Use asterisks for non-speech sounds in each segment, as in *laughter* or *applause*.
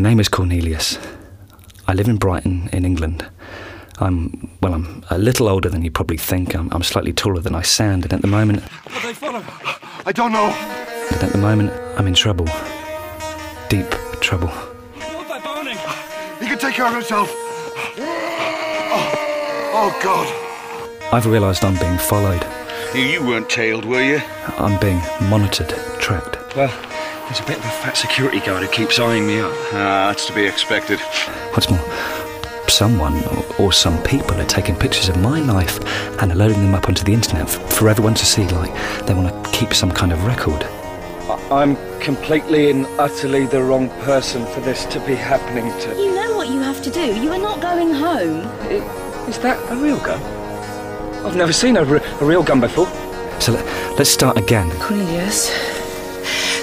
My name is Cornelius. I live in Brighton, in England. I'm, well, I'm a little older than you probably think. I'm, I'm slightly taller than I sound, and at the moment. What they follow? I don't know. And at the moment, I'm in trouble. Deep trouble. What burning? He can take care of himself. Oh, oh God. I've realised I'm being followed. You weren't tailed, were you? I'm being monitored, tracked. Well, there's a bit of a fat security guard who keeps eyeing me up. Ah, that's to be expected. What's more, someone or, or some people are taking pictures of my life and are loading them up onto the internet for everyone to see, like they want to keep some kind of record. I'm completely and utterly the wrong person for this to be happening to. You know what you have to do. You are not going home. I- Is that a real gun? I've never seen a, re- a real gun before. So let, let's start again. Cornelius,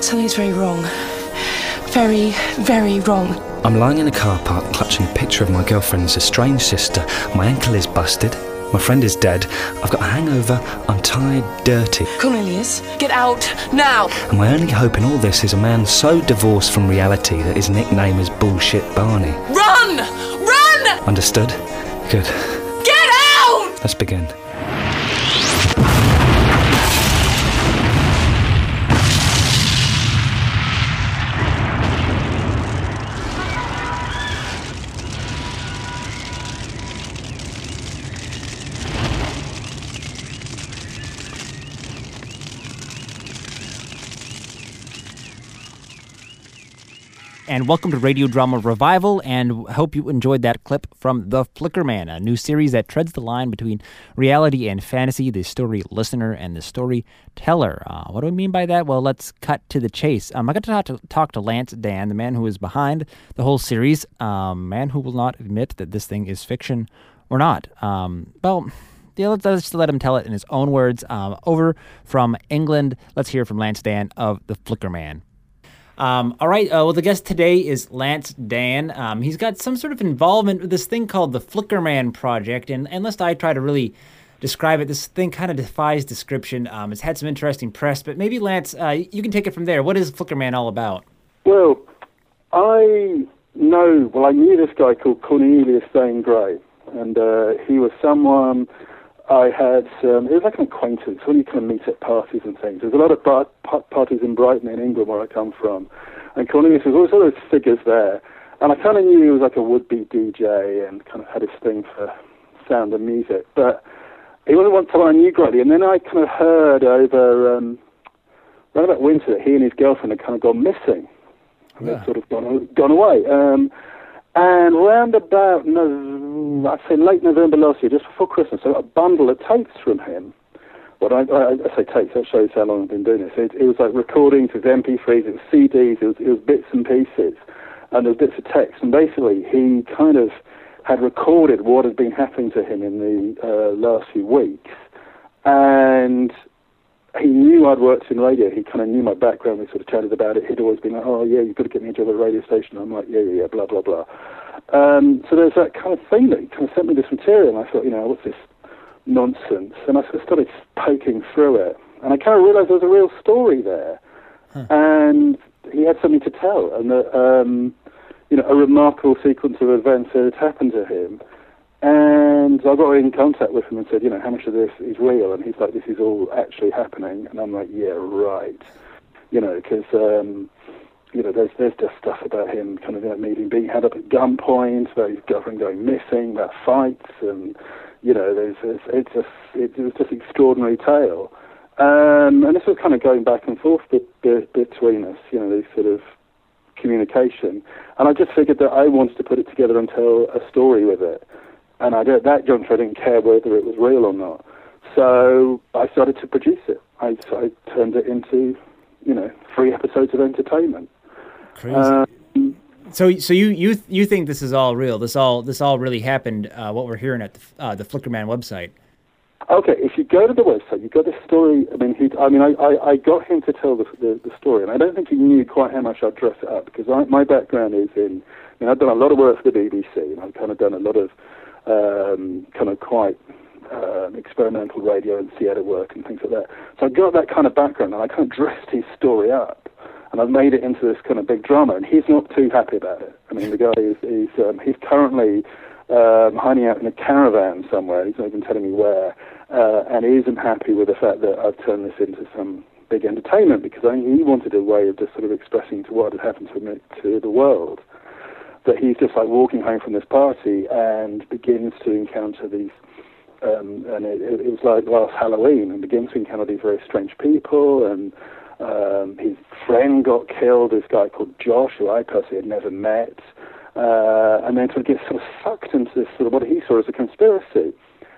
something's very wrong. Very, very wrong. I'm lying in a car park clutching a picture of my girlfriend's estranged sister. My ankle is busted. My friend is dead. I've got a hangover. I'm tired, dirty. Cornelius, get out now. And my only hope in all this is a man so divorced from reality that his nickname is Bullshit Barney. Run! Run! Understood? Good. Get out! Let's begin. And welcome to Radio Drama Revival. And hope you enjoyed that clip from The Flicker Man, a new series that treads the line between reality and fantasy, the story listener and the storyteller. Uh, what do I mean by that? Well, let's cut to the chase. Um, I got to talk, to talk to Lance Dann, the man who is behind the whole series, um, man who will not admit that this thing is fiction or not. Um, well, yeah, let's, just let him tell it in his own words. Um, over from England, let's hear from Lance Dann of The Flicker Man. Um, all right. Uh, well, the guest today is Lance Dann. Um, he's got some sort of involvement with this thing called the Flickerman Project, and unless I try to really describe it, this thing kind of defies description. Um, it's had some interesting press, but maybe Lance, uh, you can take it from there. What is Flickerman all about? Well, I know. Well, I knew this guy called Cornelius Dane Gray, and uh, he was someone I had. Um, it was like an acquaintance when you kind of meet at parties and things. There's a lot of bar- pa- parties in Brighton, in England, where I come from, and Cornelius was always one of those figures there. And I kind of knew he was like a would-be DJ and kind of had his thing for sound and music, but he wasn't one someone I knew greatly. And then I kind of heard over um, around about winter that he and his girlfriend had kind of gone missing. And they'd sort of gone gone away. Um, and round about, I'd say late November last year, just before Christmas, I got a bundle of tapes from him. Well, I, I, I say tapes, that shows how long I've been doing this. It, it was like recordings, it was MP3s, it was CDs, it was, it was bits and pieces, and there was bits of text. And basically, he kind of had recorded what had been happening to him in the uh, last few weeks. And he knew I'd worked in radio. He kind of knew my background. We sort of chatted about it. He'd always been like, "Oh yeah, you've got to get me a job at a radio station." I'm like, "Yeah, yeah, yeah," blah blah blah. Um, so there's that kind of thing that he kind of sent me this material, and I thought, you know, what's this nonsense? And I sort of started poking through it, and I kind of realised there was a real story there, and he had something to tell, and that, um, you know, a remarkable sequence of events that had happened to him. And I got in contact with him and said, you know, how much of this is real? And he's like, this is all actually happening. And I'm like, yeah, right. You know, because, um, you know, there's there's just stuff about him kind of you know, meeting, being held up at gunpoint, about his girlfriend going missing, about fights, and, you know, there's, it's just, it, was just an extraordinary tale. Um, and this was kind of going back and forth be, be, between us, you know, this sort of communication. And I just figured that I wanted to put it together and tell a story with it. And I did, that juncture, I didn't care whether it was real or not. So I started to produce it. I, I turned it into, you know, three episodes of entertainment. Crazy. Um, so, so you you you think this is all real? This all this all really happened? Uh, what we're hearing at the uh, the Flickerman website? Okay, if you go to the website, you've got the story. I mean, he, I mean, I, I, I got him to tell the, the the story, and I don't think he knew quite how much I'd dress it up because I, my background is in. I mean, I've done a lot of work for the BBC, and I've kind of done a lot of um, kind of quite um, experimental radio and theatre work and things like that. So I got that kind of background, and I kind of dressed his story up. and I've made it into this kind of big drama, and he's not too happy about it. I mean, the guy is he's um, he's currently um, hiding out in a caravan somewhere. He's not even telling me where, uh, and he isn't happy with the fact that I've turned this into some big entertainment because I, he wanted a way of just sort of expressing to what had happened to him, to the world. That he's just like walking home from this party and begins to encounter these um, and it, it was like last Halloween, and begins to encounter these very strange people, and um, his friend got killed, this guy called Josh, who I personally had never met, uh, and then sort of gets sort of sucked into this sort of what he saw as a conspiracy.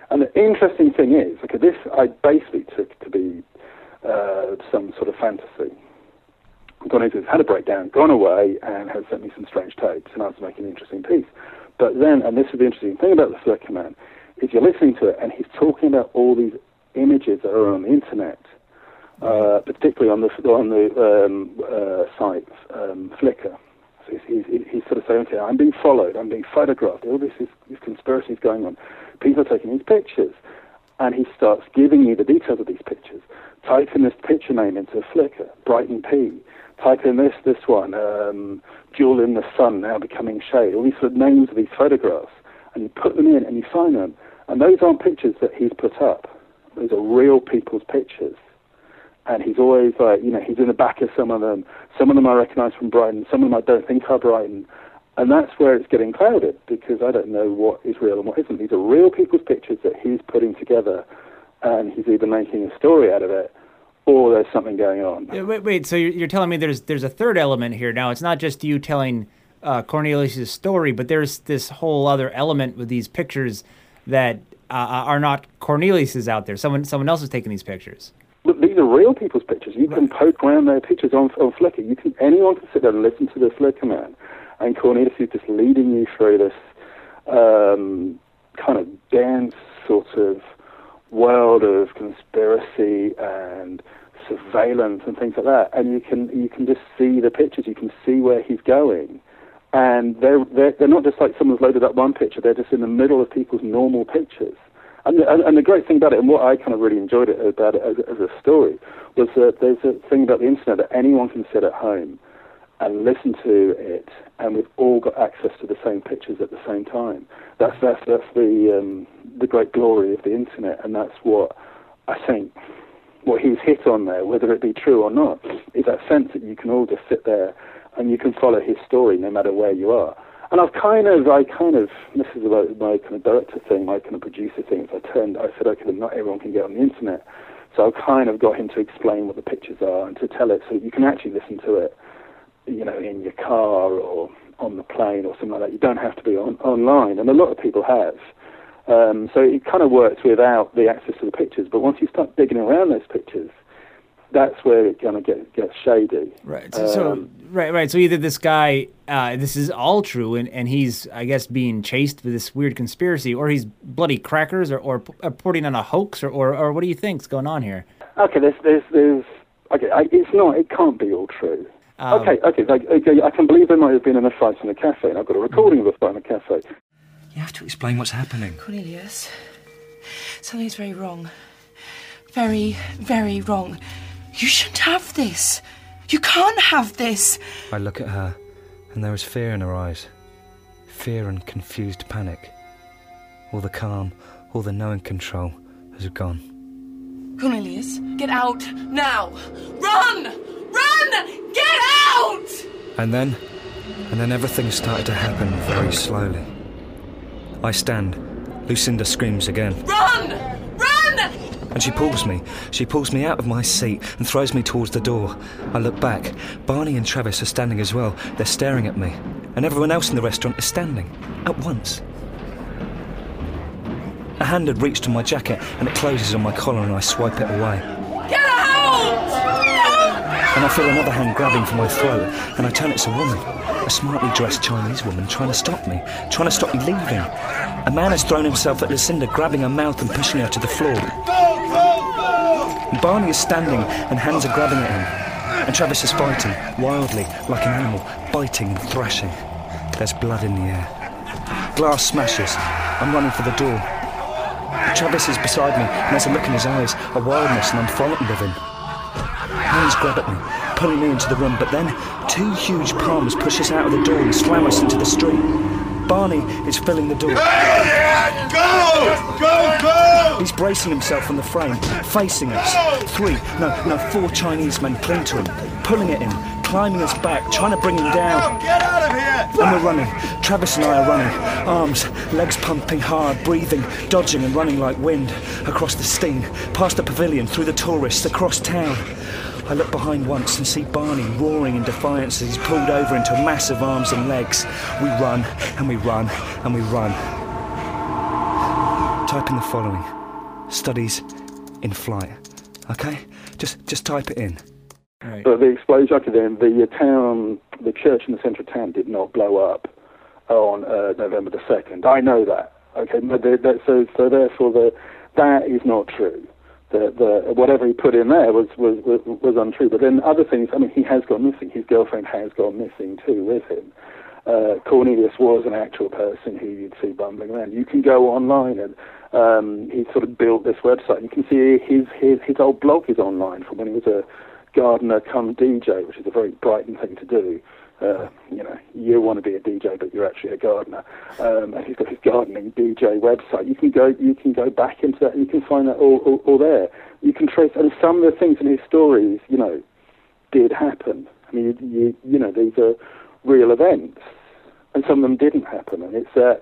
And the interesting thing is, okay, this I basically took to be uh, some sort of fantasy. Gone into had a breakdown, gone away, and has sent me some strange tapes, and I was making an interesting piece. But then, and this is the interesting thing about the Flicker Man, is you're listening to it, and he's talking about all these images that are on the internet, uh, particularly on the on the um, uh, site um, Flickr. So he's, he's, he's, sort of saying, okay, I'm being followed, I'm being photographed, all this is these conspiracies going on. People are taking these pictures, and he starts giving you the details of these pictures. Typing this picture name into Flickr, Brighton P. Type in this, this one, um, Jewel in the Sun, now becoming shade. All these sort of names of these photographs, and you put them in and you find them, and those aren't pictures that he's put up. Those are real people's pictures. And he's always like, you know, he's in the back of some of them. Some of them I recognise from Brighton. Some of them I don't think are Brighton. And that's where it's getting clouded because I don't know what is real and what isn't. These are real people's pictures that he's putting together, and he's either making a story out of it or there's something going on. Wait, wait. So you're, telling me there's there's a third element here. Now it's not just you telling uh, Cornelius' story, but there's this whole other element with these pictures that uh, are not Cornelius's out there. Someone someone else is taking these pictures. Look, these are real people's pictures. You can poke around their pictures on, on Flickr. You can anyone can sit there and listen to the Flickr man, and Cornelius is just leading you through this um, kind of dance sort of world of conspiracy and surveillance and things like that. And you can you can just see the pictures. You can see where he's going and they're, they're, they're not just like someone's loaded up one picture, they're just in the middle of people's normal pictures. And the, and, and the great thing about it, and what I kind of really enjoyed it about it as, as a story, was that there's a thing about the internet that anyone can sit at home and listen to it, and we've all got access to the same pictures at the same time. That's that's that's the um, the great glory of the internet, and that's what I think what he's hit on there, whether it be true or not, is that sense that you can all just sit there and you can follow his story no matter where you are. And I've kind of, I kind of, this is about my kind of director thing, my kind of producer thing. So I turned, I said, okay, not everyone can get on the internet. So I kind of got him to explain what the pictures are and to tell it so you can actually listen to it, you know, in your car or on the plane or something like that. You don't have to be on, online, and a lot of people have. Um, so it kind of works without the access to the pictures. But once you start digging around those pictures, that's where it kind of get, gets shady. Right. So, um, so, right, right. So either this guy, uh, this is all true, and, and he's, I guess, being chased with this weird conspiracy, or he's bloody crackers, or, or reporting on a hoax, or, or, or what do you think's going on here? Okay, there's, there's, there's okay, I, it's not, it can't be all true. Um, okay, okay, okay, I can believe there might have been a fight in a cafe, and I've got a recording of a fight in a cafe. You have to explain what's happening. Cornelius, something's very wrong. Very, very wrong. You shouldn't have this. You can't have this. I look at her, and there is fear in her eyes. Fear and confused panic. All the calm, all the knowing control has gone. Cornelius, get out now! Run! Run! Get out! And then, and then everything started to happen very slowly. I stand. Lucinda screams again. Run! Run! and she pulls me. She pulls me out of my seat and throws me towards the door. I look back. Barney and Travis are standing as well. They're staring at me. And everyone else in the restaurant is standing. At once. A hand had reached to my jacket and it closes on my collar and I swipe it away. And I feel another hand grabbing for my throat and I turn it's a woman. A smartly dressed Chinese woman trying to stop me, trying to stop me leaving. A man has thrown himself at Lucinda, grabbing her mouth and pushing her to the floor. Barney is standing and hands are grabbing at him. And Travis is fighting, wildly, like an animal, biting and thrashing. There's blood in the air. Glass smashes. I'm running for the door. Travis is beside me, and there's a look in his eyes, a wildness, and I'm frightened of him. Hands grab at me, pulling me into the room, but then two huge palms push us out of the door and slam us into the street. Barney is filling the door. Go! Go, go! He's bracing himself on the frame, facing us. Three, no, no, four Chinese men cling to him, pulling at him, climbing us back, trying to bring him down. Get out of here! And we're running. Travis and I are running. Arms, legs pumping hard, breathing, dodging and running like wind. Across the Steine, past the pavilion, through the tourists, across town. I look behind once and see Barney roaring in defiance as he's pulled over into a massive arms and legs. We run, and we run, and we run. Type in the following. Studies in flight. Okay? Just just type it in. But the explosion, okay, then the uh, town, the church in the centre of town did not blow up on uh, November the second. I know that. Okay, but the, that, so so therefore the that is not true. The the whatever he put in there was was was, was untrue. But then other things. I mean, he has gone missing. His girlfriend has gone missing too with him. Uh, Cornelius was an actual person who you'd see bumbling around. You can go online and um, he sort of built this website. You can see his his his old blog is online from when he was a gardener come DJ, which is a very Brighton thing to do. Uh, you know, you want to be a DJ, but you're actually a gardener. Um, and he's got his gardening DJ website. You can go, you can go back into that, and you can find that all, all, all there. You can trace, and some of the things in his stories, you know, did happen. I mean, you, you, you know, these are real events, and some of them didn't happen. And it's that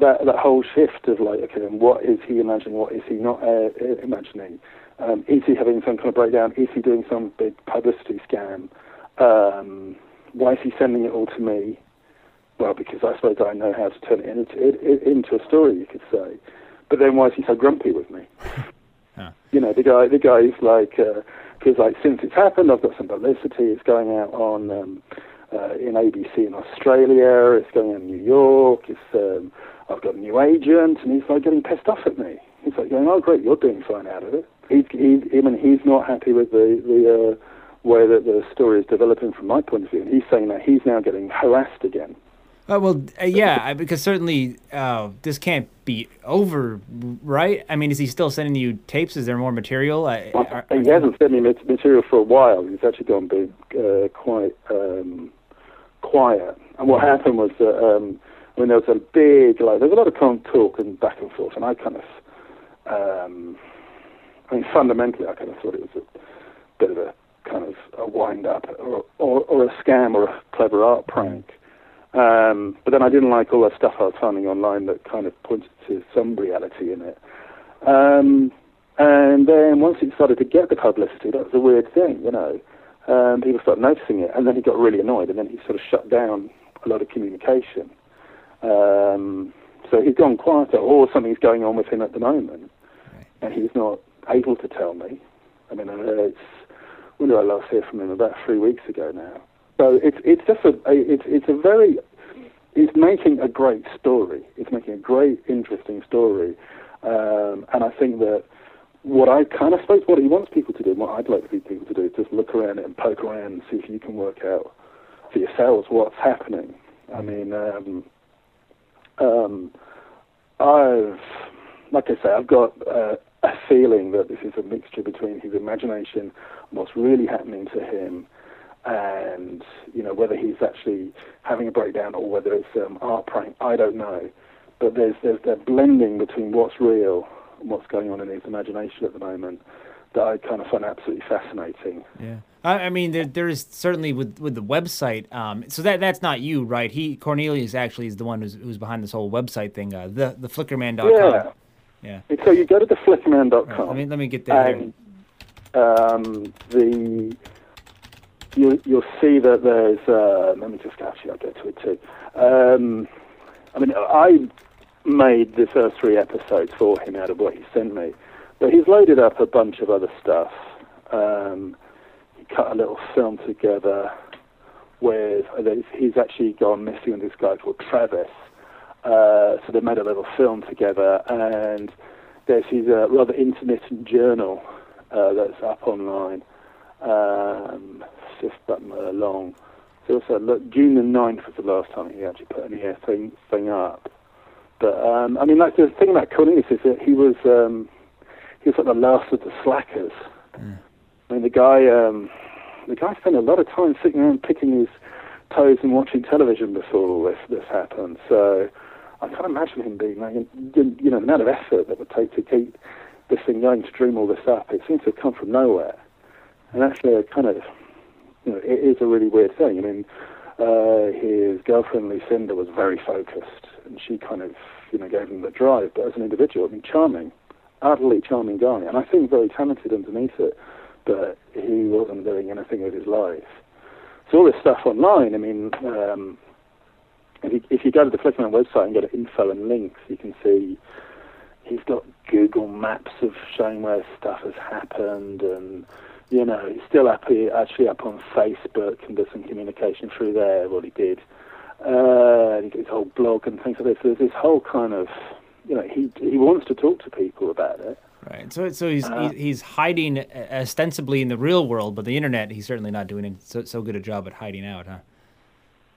that that whole shift of like, okay, what is he imagining? What is he not uh, imagining? Um, is he having some kind of breakdown? Is he doing some big publicity scam? Um, why is he sending it all to me? Well, because I suppose I know how to turn it into, it, into a story, you could say. But then why is he so grumpy with me? *laughs* You know, the guy, the guy's like, because like since it's happened, I've got some publicity. It's going out on um, uh, in ABC in Australia. It's going out in New York. It's um, I've got a new agent, and he's like getting pissed off at me. He's like going, "Oh, great, you're doing fine out of it." He's, he's, I mean, he's not happy with the the uh, way that the story is developing from my point of view, and he's saying that he's now getting harassed again. Uh, well, uh, yeah, because certainly uh, this can't be over, right? I mean, is he still sending you tapes? Is there more material? I, are- he hasn't sent me material for a while. He's actually gone big, uh, quite um, quiet. And what happened was that um, when there was a big, like, there was a lot of con- talk and back and forth, and I kind of, um, I mean, fundamentally, I kind of thought it was a bit of a kind of a wind up or, or, or a scam or a clever art prank. Um, but then I didn't like all the stuff I was finding online that kind of pointed to some reality in it. Um, and then once it started to get the publicity, that was a weird thing, you know. Um, people started noticing it, and then he got really annoyed, and then he sort of shut down a lot of communication. Um, so he's gone quieter, or something's going on with him at the moment, and he's not able to tell me. I mean, it's when did I last hear from him? About three weeks ago now. So it's it's just a it's it's a very it's making a great story. It's making a great, interesting story, um, and I think that what I kind of suppose what he wants people to do, what I'd like people to do, is just look around it and poke around and see if you can work out for yourselves what's happening. I mean, um, um, I've, like I say, I've got uh, a feeling that this is a mixture between his imagination and what's really happening to him, and you know whether he's actually having a breakdown or whether it's um, art prank. I don't know, but there's there's that blending between what's real and what's going on in his imagination at the moment that I kind of find absolutely fascinating. Yeah. I, I mean, there, there is certainly with with the website. Um, so that that's not you, right? He Cornelius actually is the one who's who's behind this whole website thing. Uh, the the Flickerman.com. Yeah. Yeah. And So you go to the flickerman.com. Right, let me let me get that. here. and um, the you, you'll see that there's. Uh, let me just actually, I'll get to it too. Um, I mean, I made the first three episodes for him out of what he sent me, but he's loaded up a bunch of other stuff. Um, he cut a little film together with. He's actually gone missing with this guy called Travis. Uh, so they made a little film together, and there's his uh, rather intermittent journal uh, that's up online. Um, fifth button uh, long. So also, look, June the 9th was the last time he actually put any thing, thing up. But um, I mean, like the thing about Cornelius is that he was um, he was like the last of the slackers. I mean, the guy um, the guy spent a lot of time sitting around picking his toes and watching television before all this this happened. So I can't imagine him being you you know, the amount of effort that would take to keep this thing going to dream all this up. It seems to have come from nowhere, and actually, a kind of, you know, it is a really weird thing. I mean, uh, his girlfriend Lucinda was very focused, and she kind of, you know, gave him the drive. But as an individual, I mean, charming, utterly charming guy, and I think very talented underneath it. But he wasn't doing anything with his life. So all this stuff online. I mean, um, if you, if you go to the Flickerman website and go to info and links, you can see he's got Google Maps of showing where stuff has happened, and you know he's still up here, actually up on Facebook and does some communication through there. What he did, uh, he got his whole blog and things like this. So there's this whole kind of, you know, he he wants to talk to people about it. Right. So so he's Uh, he's, he's hiding ostensibly in the real world, but the internet he's certainly not doing so, so good a job at hiding out, huh?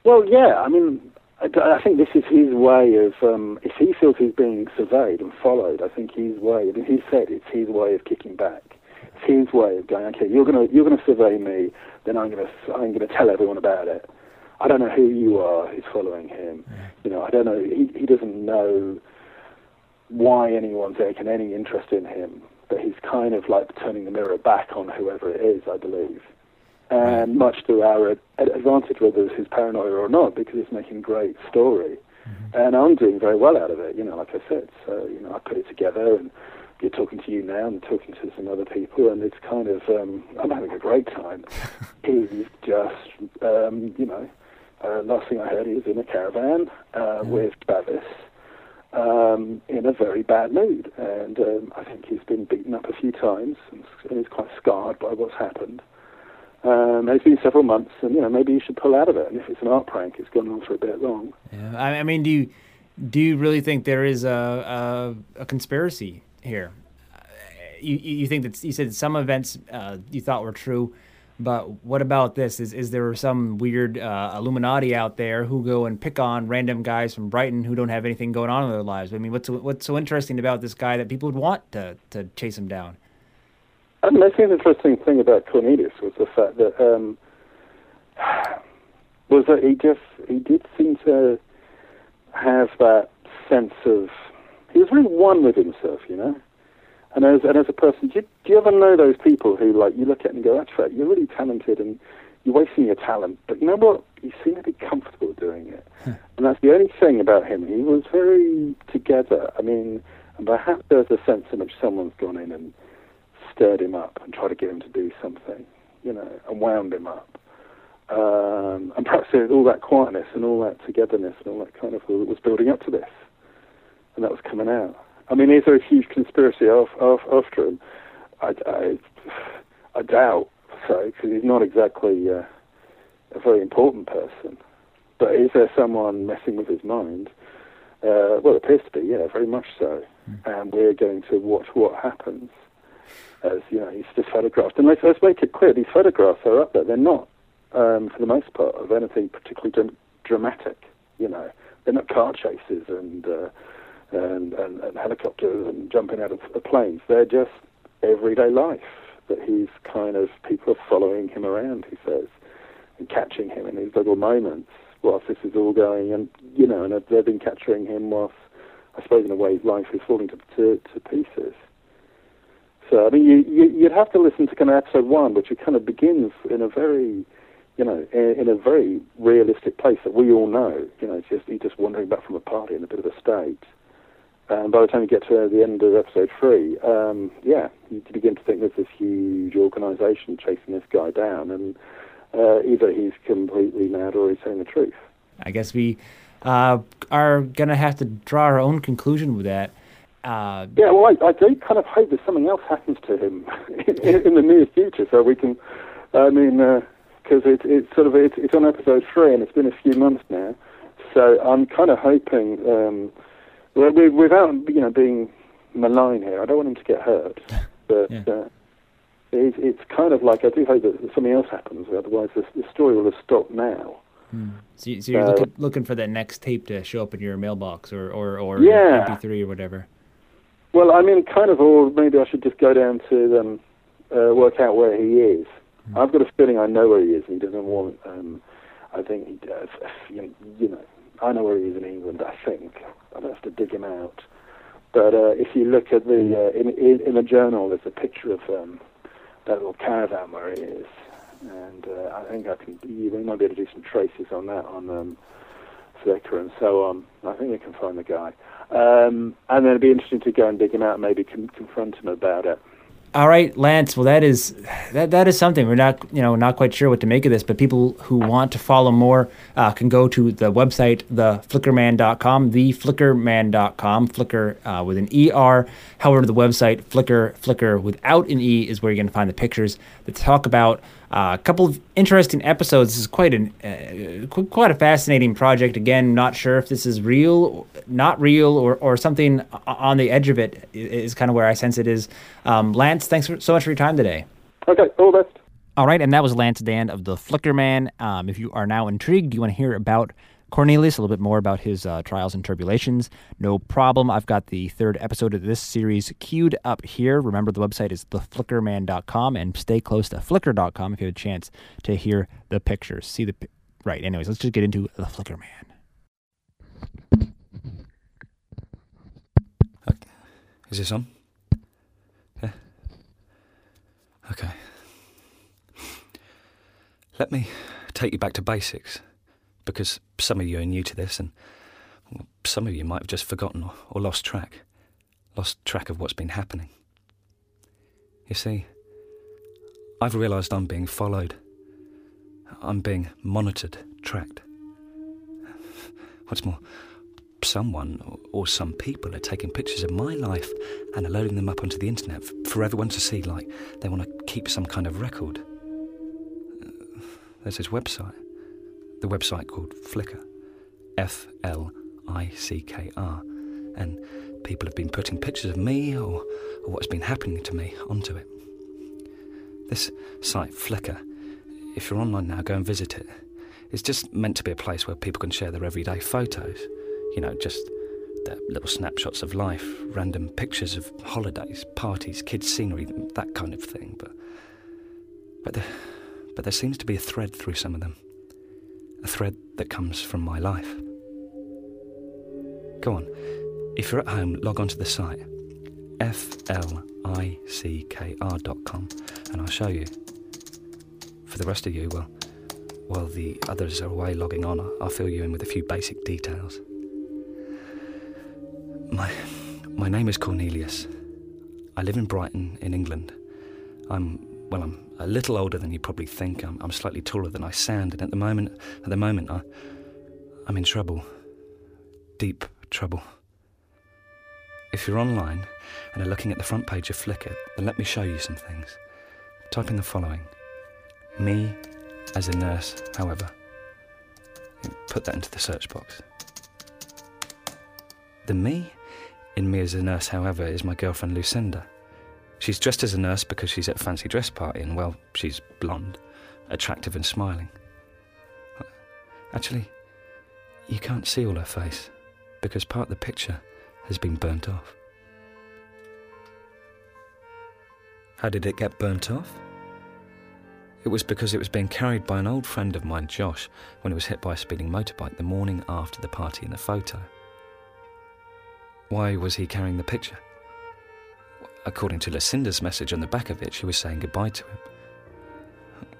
Well, yeah, I mean, I, think this is his way of, um, if he feels he's being surveyed and followed, I think his way, I mean, he said it's his way of kicking back. It's his way of going, okay, you're going to you're gonna survey me, then I'm going to I'm going to tell everyone about it. I don't know who you are who's following him. You know, I don't know, he, he doesn't know why anyone's taken any interest in him, but he's kind of like turning the mirror back on whoever it is, I believe and much to our advantage, whether it's his paranoia or not, because it's making a great story. And I'm doing very well out of it, you know, like I said. So, you know, I put it together and you're talking to you now and talking to some other people, and it's kind of, um, I'm having a great time. *laughs* He's just, um, you know, uh, last thing I heard, he was in a caravan uh, with Travis um, in a very bad mood. And um, I think he's been beaten up a few times and and he's quite scarred by what's happened. Um, it's been several months, and you know maybe you should pull out of it. And if it's an art prank, it's gone on for a bit long. Yeah. I, I mean, do you do you really think there is a a, a conspiracy here? Uh, You you think that you said some events uh, you thought were true, but what about this? Is is there some weird uh, Illuminati out there who go and pick on random guys from Brighton who don't have anything going on in their lives? I mean, what's what's so interesting about this guy that people would want to to chase him down? I mean, I think interesting about Cornelius was the fact that um, *sighs* was that he just he did seem to have that sense of he was really one with himself, you know. And as and as a person, do you, do you ever know those people who like you look at and go, "That's right, you're really talented and you're wasting your talent," but you know what? You seem to be comfortable doing it, and that's the only thing about him. He was very together. I mean, and perhaps there's a sense in which someone's gone in and stirred him up and tried to get him to do something, you know, and wound him up. Um, and perhaps there's all that quietness and all that togetherness and all that kind of was building up to this, and that was coming out. I mean, is there a huge conspiracy after him? I, I, I doubt so, because he's not exactly uh, a very important person. But is there someone messing with his mind? Uh, well, it appears to be, yeah, very much so. And we're going to watch what happens as, you know, he's just photographed. And let's, let's make it clear, these photographs are up there. They're not, um, for the most part, of anything particularly dram- dramatic, you know. They're not car chases and, uh, and, and, and helicopters and jumping out of planes. They're just everyday life that he's kind of, people are following him around, he says, and catching him in these little moments whilst this is all going. And, you know, and they've been capturing him whilst, I suppose, in a way, life is falling to, to, to pieces. So, I mean, you, you, you'd have to listen to kind of episode one, which it kind of begins in a very, you know, in, a very realistic place that we all know. You know, just you're just wandering back from a party in a bit of a state. And by the time you get to the end of episode three, um, yeah, you begin to think there's this huge organisation chasing this guy down, and uh, either he's completely mad or he's telling the truth. I guess we uh, are gonna have to draw our own conclusion with that. Uh, Yeah, well, I, I do kind of hope that something else happens to him *laughs* in, in the near future, so we can. I mean, because it, it's sort of it's, it's on episode three, and it's been a few months now. So I'm kind of hoping, um, well, we, without you know being malign here, I don't want him to get hurt, *laughs* but. Yeah. Uh, it's, it's kind of like I do hope that something else happens. Otherwise, the, the story will have stopped now. so, you- so you're Uh, looking, looking for that next tape to show up in your mailbox or or, or Yeah. MP3 or whatever. Well, I mean, kind of, or maybe I should just go down to um, uh, work out where he is I've got a feeling I know where he is, and he doesn't want. Um, I think he does. *sighs* You know, you know, I know where he is in England. I think I'd have to dig him out. But uh, if you look at the uh, in, in in the journal, there's a picture of um, that little caravan where he is, and uh, I think I can. You might be able to do some traces on that on um, Flickr and so on. I think we can find the guy, um, and then it'd be interesting to go and dig him out, and maybe con- confront him about it. All right, Lance. Well, that is that that is something. We're not you know not quite sure what to make of this, but people who want to follow more uh, can go to the website theflickerman.com, theflickerman.com, Flickr uh, with an er. However, the website Flickr Flickr without an e is where you're going to find the pictures that talk about a couple of interesting episodes. This is quite an uh, qu- quite a fascinating project. Again, not sure if this is real, not real, or or something on the edge of it is Is kind of where I sense it is. Um, Lance, thanks for, so much for your time today. Okay, all the best. All right, and that was Lance Dann of the Flicker Man. Um, if you are now intrigued, you want to hear about Cornelius, a little bit more about his uh, trials and tribulations, no problem. I've got the third episode of this series queued up here. Remember, the website is theflickerman.com, and stay close to flickr.com if you have a chance to hear the pictures. See the. Right, anyways, let's just get into the Flicker Man. Okay. Is this on? Yeah. Okay. Let me take you back to basics, because some of you are new to this, and some of you might have just forgotten or, or lost track, lost track of what's been happening. You see, I've realised I'm being followed. I'm being monitored, tracked. What's more, someone or, some people are taking pictures of my life and are loading them up onto the internet for everyone to see, like they want to keep some kind of record. There's this website, the website called Flickr, F L I C K R, and people have been putting pictures of me or, or what's been happening to me onto it. This site, Flickr, if you're online now, go and visit it. It's just meant to be a place where people can share their everyday photos. You know, just their little snapshots of life, random pictures of holidays, parties, kids' scenery, that kind of thing. But, but, there, but there seems to be a thread through some of them. A thread that comes from my life. Go on. If you're at home, log on to the site flickr.com and I'll show you. For the rest of you, well, while the others are away logging on, I'll- I'll fill you in with a few basic details. My, my name is Cornelius. I live in Brighton, in England. I'm, well, I'm a little older than you probably think. I'm, I'm slightly taller than I sound, and at the moment, at the moment, I, I'm in trouble. Deep trouble. If you're online and are looking at the front page of Flickr, then let me show you some things. Type in the following Me as a nurse, however. Put that into the search box. The me in Me as a nurse, however, is my girlfriend Lucinda. She's dressed as a nurse because she's at a fancy dress party and, well, she's blonde, attractive, and smiling. Actually, you can't see all her face because part of the picture has been burnt off. How did it get burnt off? It was because it was being carried by an old friend of mine, Josh, when it was hit by a speeding motorbike the morning after the party in the photo. Why was he carrying the picture? According to Lucinda's message on the back of it, she was saying goodbye to him.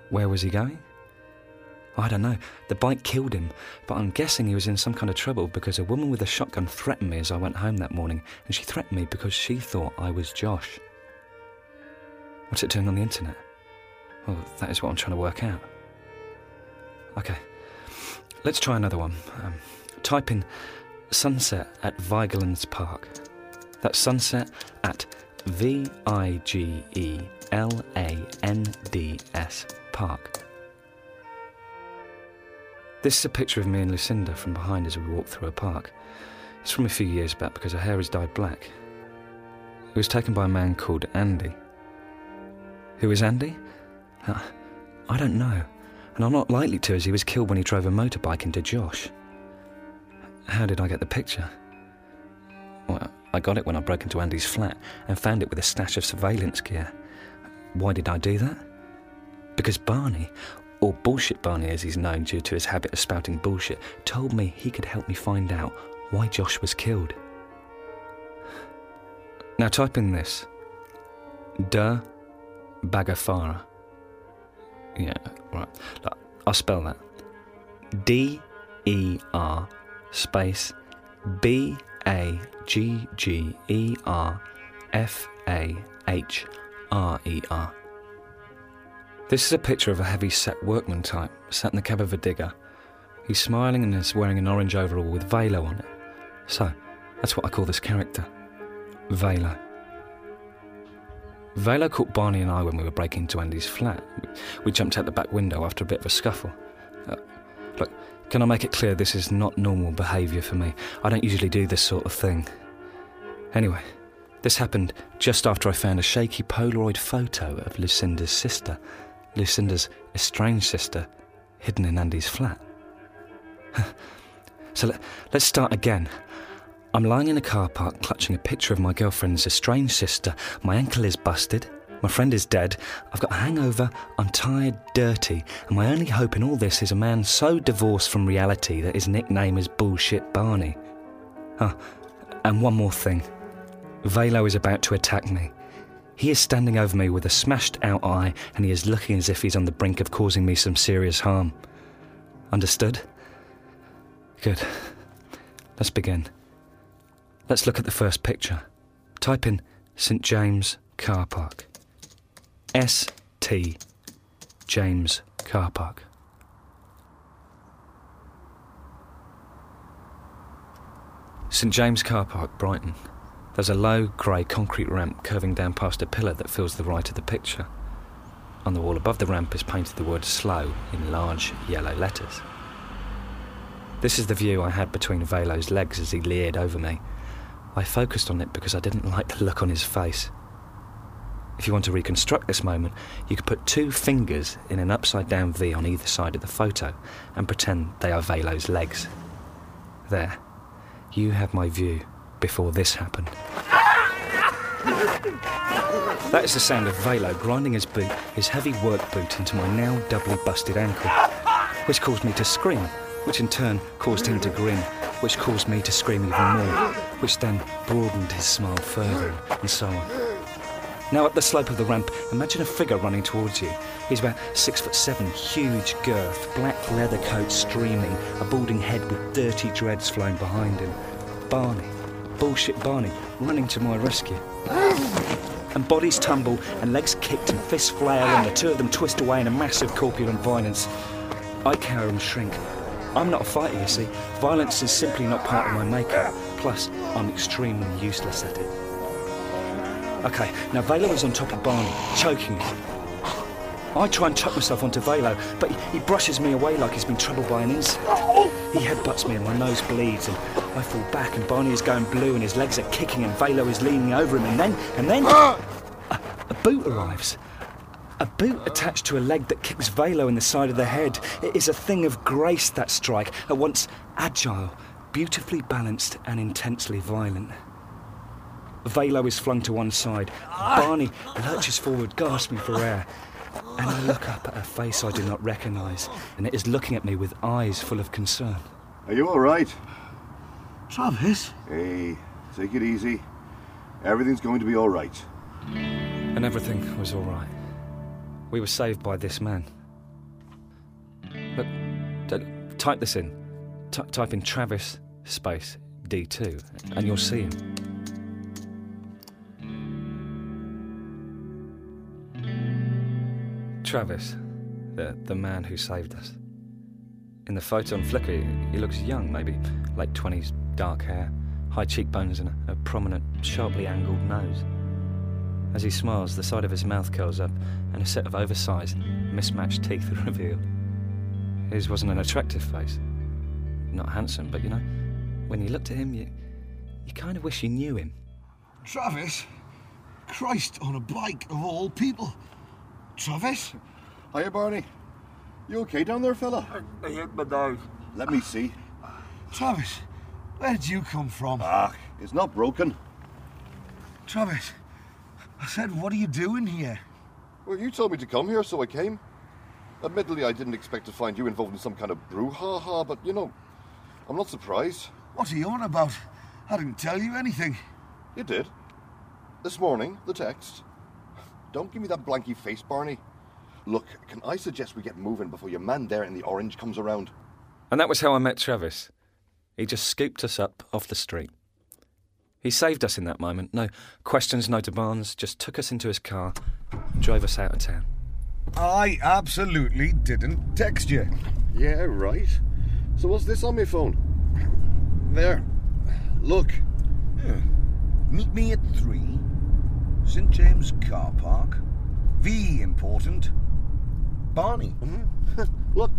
Where was he going? I don't know. The bike killed him, but I'm guessing he was in some kind of trouble because a woman with a shotgun threatened me as I went home that morning, and she threatened me because she thought I was Josh. What's it doing on the internet? Well, that is what I'm trying to work out. Okay, let's try another one. Um, type in sunset at Vigelands Park. That's sunset at V I G E L A N D S Park. This is a picture of me and Lucinda from behind as we walk through a park. It's from a few years back because her hair is dyed black. It was taken by a man called Andy. Who is Andy? Uh, I don't know, and I'm not likely to as he was killed when he drove a motorbike into Josh. How did I get the picture? Well, I got it when I broke into Andy's flat and found it with a stash of surveillance gear. Why did I do that? Because Barney, or Bullshit Barney as he's known due to his habit of spouting bullshit, told me he could help me find out why Josh was killed. Now type in this. Der Baggerfahrer. Yeah, right. Look, I'll spell that. D E R space B A G G E R F A H R E R. This is a picture of a heavy set workman type sat in the cab of a digger. He's smiling and is wearing an orange overall with Velo on it. So, that's what I call this character Velo. Velo caught Barney and I when we were breaking into Andy's flat. We jumped out the back window after a bit of a scuffle. Uh, Can I make it clear this is not normal behaviour for me? I don't usually do this sort of thing. Anyway, this happened just after I found a shaky Polaroid photo of Lucinda's sister, Lucinda's estranged sister, hidden in Andy's flat. *laughs* so let, let's start again. I'm lying in a car park clutching a picture of my girlfriend's estranged sister. My ankle is busted. My friend is dead. I've got a hangover. I'm tired, dirty. And my only hope in all this is a man so divorced from reality that his nickname is Bullshit Barney. Ah, and one more thing. Velo is about to attack me. He is standing over me with a smashed out eye and he is looking as if he's on the brink of causing me some serious harm. Understood? Good. Let's begin. Let's look at the first picture. Type in St James Car Park. S T James Car Park. St James Car Park, Brighton. There's a low, grey concrete ramp curving down past a pillar that fills the right of the picture. On the wall above the ramp is painted the word slow in large yellow letters. This is the view I had between Velo's legs as he leered over me. I focused on it because I didn't like the look on his face. If you want to reconstruct this moment, you could put two fingers in an upside down V on either side of the photo and pretend they are Velo's legs. There. You have my view before this happened. That is the sound of Velo grinding his boot, his heavy work boot, into my now doubly busted ankle, which caused me to scream, which in turn caused him to grin, which caused me to scream even more, which then broadened his smile further, and so on. Now up the slope of the ramp, imagine a figure running towards you. He's about six foot seven, huge girth, black leather coat streaming, a balding head with dirty dreads flowing behind him. Barney, bullshit Barney, running to my rescue. And bodies tumble, and legs kicked, and fists flail, and the two of them twist away in a massive corpulent violence. I cower and shrink. I'm not a fighter, you see. Violence is simply not part of my makeup. Plus, I'm extremely useless at it. Okay, now Velo is on top of Barney, choking him. I try and chuck myself onto Velo, but he, he brushes me away like he's been troubled by an insect. He headbutts me and my nose bleeds, and I fall back, and Barney is going blue, and his legs are kicking, and Velo is leaning over him, and then, and then, ah! a, a boot arrives. A boot attached to a leg that kicks Velo in the side of the head. It is a thing of grace, that strike, at once agile, beautifully balanced, and intensely violent. Velo is flung to one side. Barney lurches forward, gasping for air. And I look up at a face I do not recognise, and it is looking at me with eyes full of concern. Are you all right? Travis? Hey, take it easy. Everything's going to be all right. And everything was all right. We were saved by this man. Look, d- uh, type this in. T- type in Travis space D2, and you'll see him. Travis, the, the man who saved us. In the photo on Flickr, he looks young, maybe late 20s, dark hair, high cheekbones, and a, a prominent, sharply angled nose. As he smiles, the side of his mouth curls up, and a set of oversized, mismatched teeth *laughs* are revealed. His wasn't an attractive face. Not handsome, but you know, when you looked at him, you, you kind of wish you knew him. Travis? Christ on a bike of all people. Travis? Hiya, Barney. You okay down there, fella? I hit my nose. Let me see. Travis, where did you come from? Ah, it's not broken. Travis, I said, what are you doing here? Well, you told me to come here, so I came. Admittedly, I didn't expect to find you involved in some kind of brouhaha, but you know, I'm not surprised. What are you on about? I didn't tell you anything. You did. This morning, the text. Don't give me that blanky face, Barney. Look, can I suggest we get moving before your man there in the orange comes around? And that was how I met Travis. He just scooped us up off the street. He saved us in that moment. No questions, no demands, just took us into his car and drove us out of town. I absolutely didn't text you. Yeah, right. So what's this on my phone? There. Look. Meet me at three. St James Car Park. V important. Barney. *laughs* Look,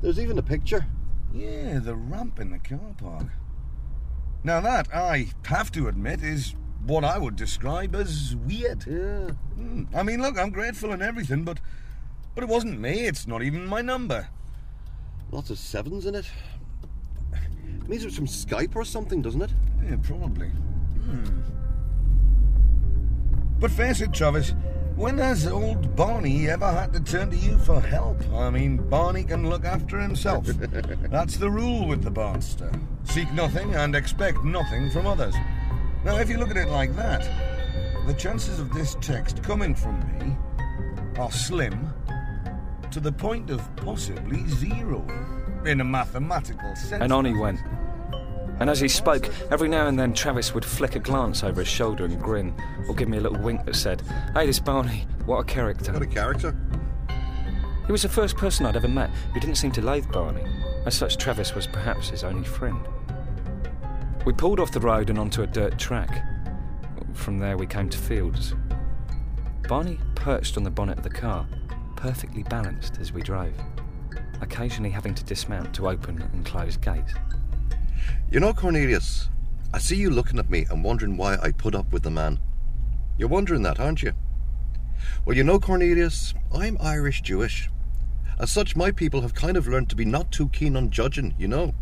there's even a picture. Yeah, the ramp in the car park. Now that, I have to admit, is what I would describe as weird. Yeah. Hmm. I mean, look, I'm grateful and everything, but but it wasn't me. It's not even my number. Lots of sevens in it. Means it's from Skype or something, doesn't it? Yeah, probably. Hmm. But face it, Travis, when has old Barney ever had to turn to you for help? I mean, Barney can look after himself. *laughs* That's the rule with the Barnster. Seek nothing and expect nothing from others. Now, if you look at it like that, the chances of this text coming from me are slim to the point of possibly zero in a mathematical sense. And on he went. And as he spoke, every now and then Travis would flick a glance over his shoulder and grin, or give me a little wink that said, Hey, this Barney, what a character. What a character. He was the first person I'd ever met who didn't seem to loathe Barney. As such, Travis was perhaps his only friend. We pulled off the road and onto a dirt track. From there, we came to fields. Barney perched on the bonnet of the car, perfectly balanced as we drove, occasionally having to dismount to open and close gates. You know, Cornelius, I see you looking at me and wondering why I put up with the man. You're wondering that, aren't you? Well, you know, Cornelius, I'm Irish Jewish. As such, my people have kind of learned to be not too keen on judging, you know.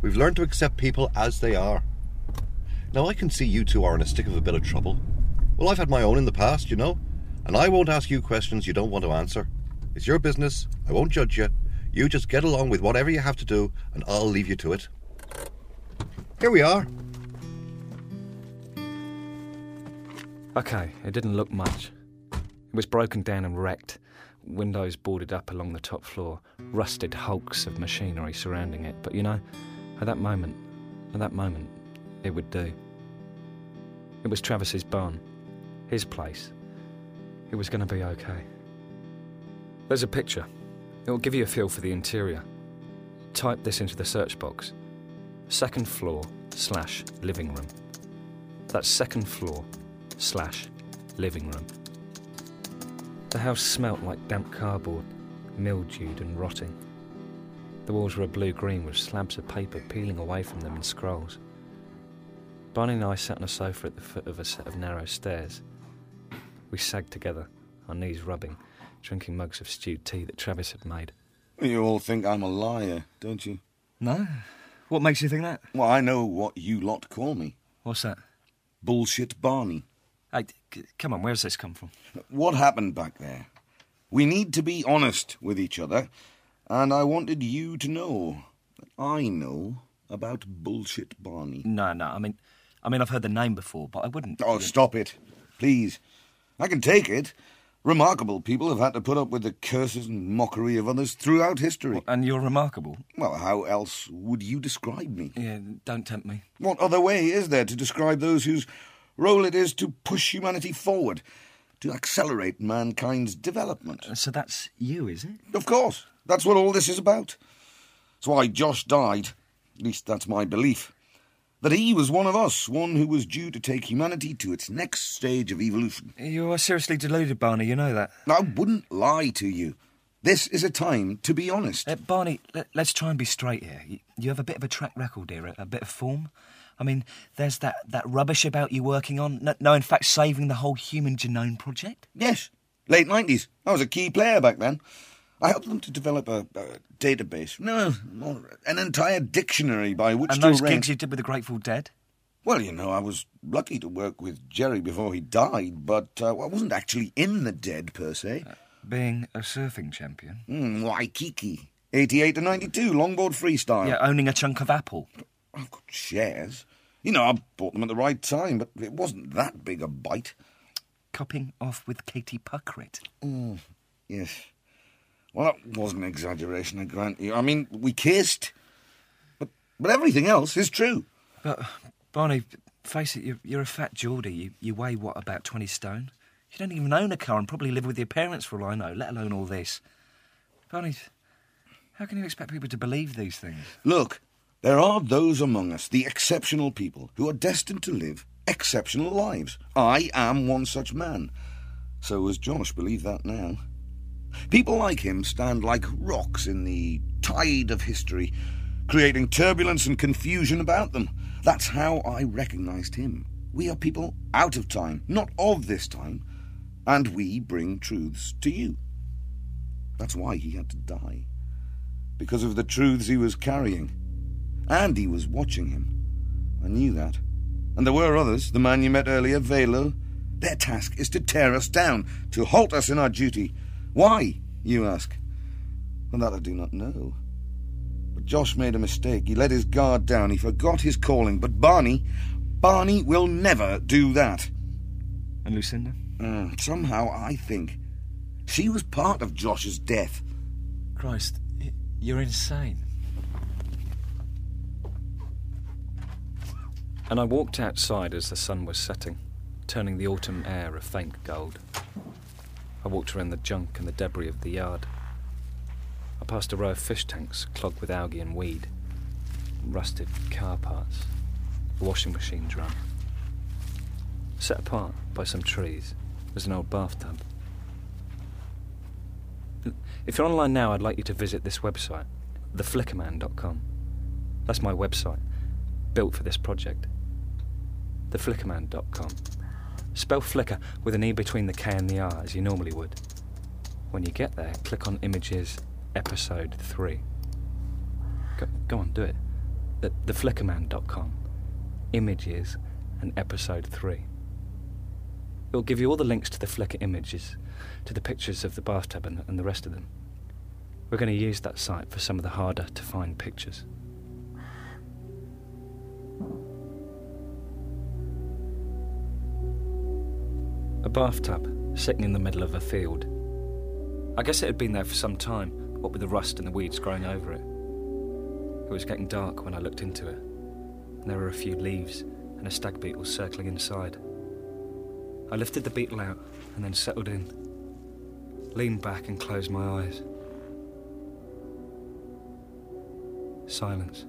We've learned to accept people as they are. Now, I can see you two are in a stick of a bit of trouble. Well, I've had my own in the past, you know, and I won't ask you questions you don't want to answer. It's your business. I won't judge you. You just get along with whatever you have to do, and I'll leave you to it. Here we are. Okay, it didn't look much. It was broken down and wrecked, windows boarded up along the top floor, rusted hulks of machinery surrounding it. But you know, at that moment, at that moment, it would do. It was Travis's barn, his place. It was going to be okay. There's a picture. It will give you a feel for the interior. Type this into the search box. Second floor slash living room. That's second floor slash living room. The house smelt like damp cardboard, mildewed and rotting. The walls were a blue green with slabs of paper peeling away from them in scrolls. Barney and I sat on a sofa at the foot of a set of narrow stairs. We sagged together, our knees rubbing, drinking mugs of stewed tea that Travis had made. You all think I'm a liar, don't you? No? What makes you think that? Well, I know what you lot call me. What's that? Bullshit Barney. Hey, c- come on, where's this come from? What happened back there? We need to be honest with each other, and I wanted you to know that I know about Bullshit Barney. No, no, I mean, I mean, I've heard the name before, but I wouldn't. Oh, stop it. Please. I can take it. Remarkable people have had to put up with the curses and mockery of others throughout history. And you're remarkable. Well, how else would you describe me? Yeah, don't tempt me. What other way is there to describe those whose role it is to push humanity forward, to accelerate mankind's development? Uh, so that's you, is it? Of course. That's what all this is about. That's why Josh died. At least that's my belief. That he was one of us, one who was due to take humanity to its next stage of evolution. You are seriously deluded, Barney, you know that. I wouldn't lie to you. This is a time to be honest. Uh, Barney, let, us try and be straight here. You, you have a bit of a track record here, a, a, bit of form. I mean, there's that, that rubbish about you working on. No, no, in fact, saving the whole Human Genome Project. Yes, late 90s. I was a key player back then. I helped them to develop a, a database. No, an entire dictionary by which and to those arrange- gigs you did with the Grateful Dead? Well, you know, I was lucky to work with Jerry before he died, but uh, I wasn't actually in the dead per se. Being a surfing champion? Mm, Waikiki. 88 to 92, longboard freestyle. Yeah, owning a chunk of apple. I've got shares. You know, I bought them at the right time, but it wasn't that big a bite. Copping off with Katie Puckrik. Mm, yes. Well, that was an exaggeration, I grant you. I mean, we kissed. But, but everything else is true. But, Barney, face it, you're, you're a fat Geordie. You, you weigh, what, about 20 stone? You don't even own a car and probably live with your parents for all I know, let alone all this. Barney, how can you expect people to believe these things? Look, there are those among us, the exceptional people, who are destined to live exceptional lives. I am one such man. So has Josh, believe that now. People like him stand like rocks in the tide of history, creating turbulence and confusion about them. That's how I recognized him. We are people out of time, not of this time, and we bring truths to you. That's why he had to die. Because of the truths he was carrying. And he was watching him. I knew that. And there were others, the man you met earlier, Velo. Their task is to tear us down, to halt us in our duty. Why, you ask? Well, that I do not know. But Josh made a mistake. He let his guard down. He forgot his calling. But Barney, Barney will never do that. And Lucinda? Mm, somehow I think she was part of Josh's death. Christ, you're insane. And I walked outside as the sun was setting, turning the autumn air a faint gold. I walked around the junk and the debris of the yard. I passed a row of fish tanks clogged with algae and weed, rusted car parts, a washing machine drum. Set apart by some trees was an old bathtub. If you're online now, I'd like you to visit this website, theflickerman.com. That's my website, built for this project. Theflickerman.com. Spell Flickr with an E between the K and the R as you normally would. When you get there, click on Images Episode 3. Go, go on, do it. The, theflickerman.com. Images and Episode 3. It'll give you all the links to the Flickr images, to the pictures of the bathtub and, and the rest of them. We're going to use that site for some of the harder to find pictures. A bathtub sitting in the middle of a field. I guess it had been there for some time, what with the rust and the weeds growing over it. It was getting dark when I looked into it, and there were a few leaves and a stag beetle circling inside. I lifted the beetle out and then settled in, leaned back and closed my eyes. Silence.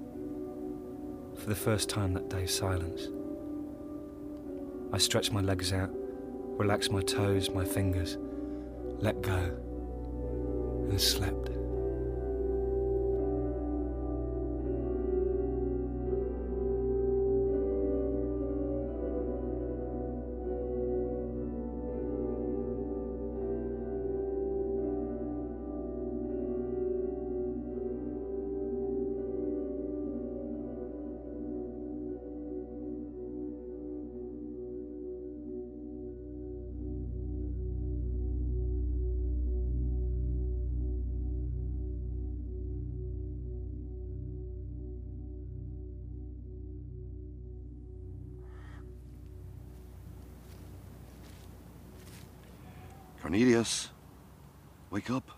For the first time that day, silence. I stretched my legs out, relaxed my toes, my fingers, let go, and slept. Cornelius. Wake up.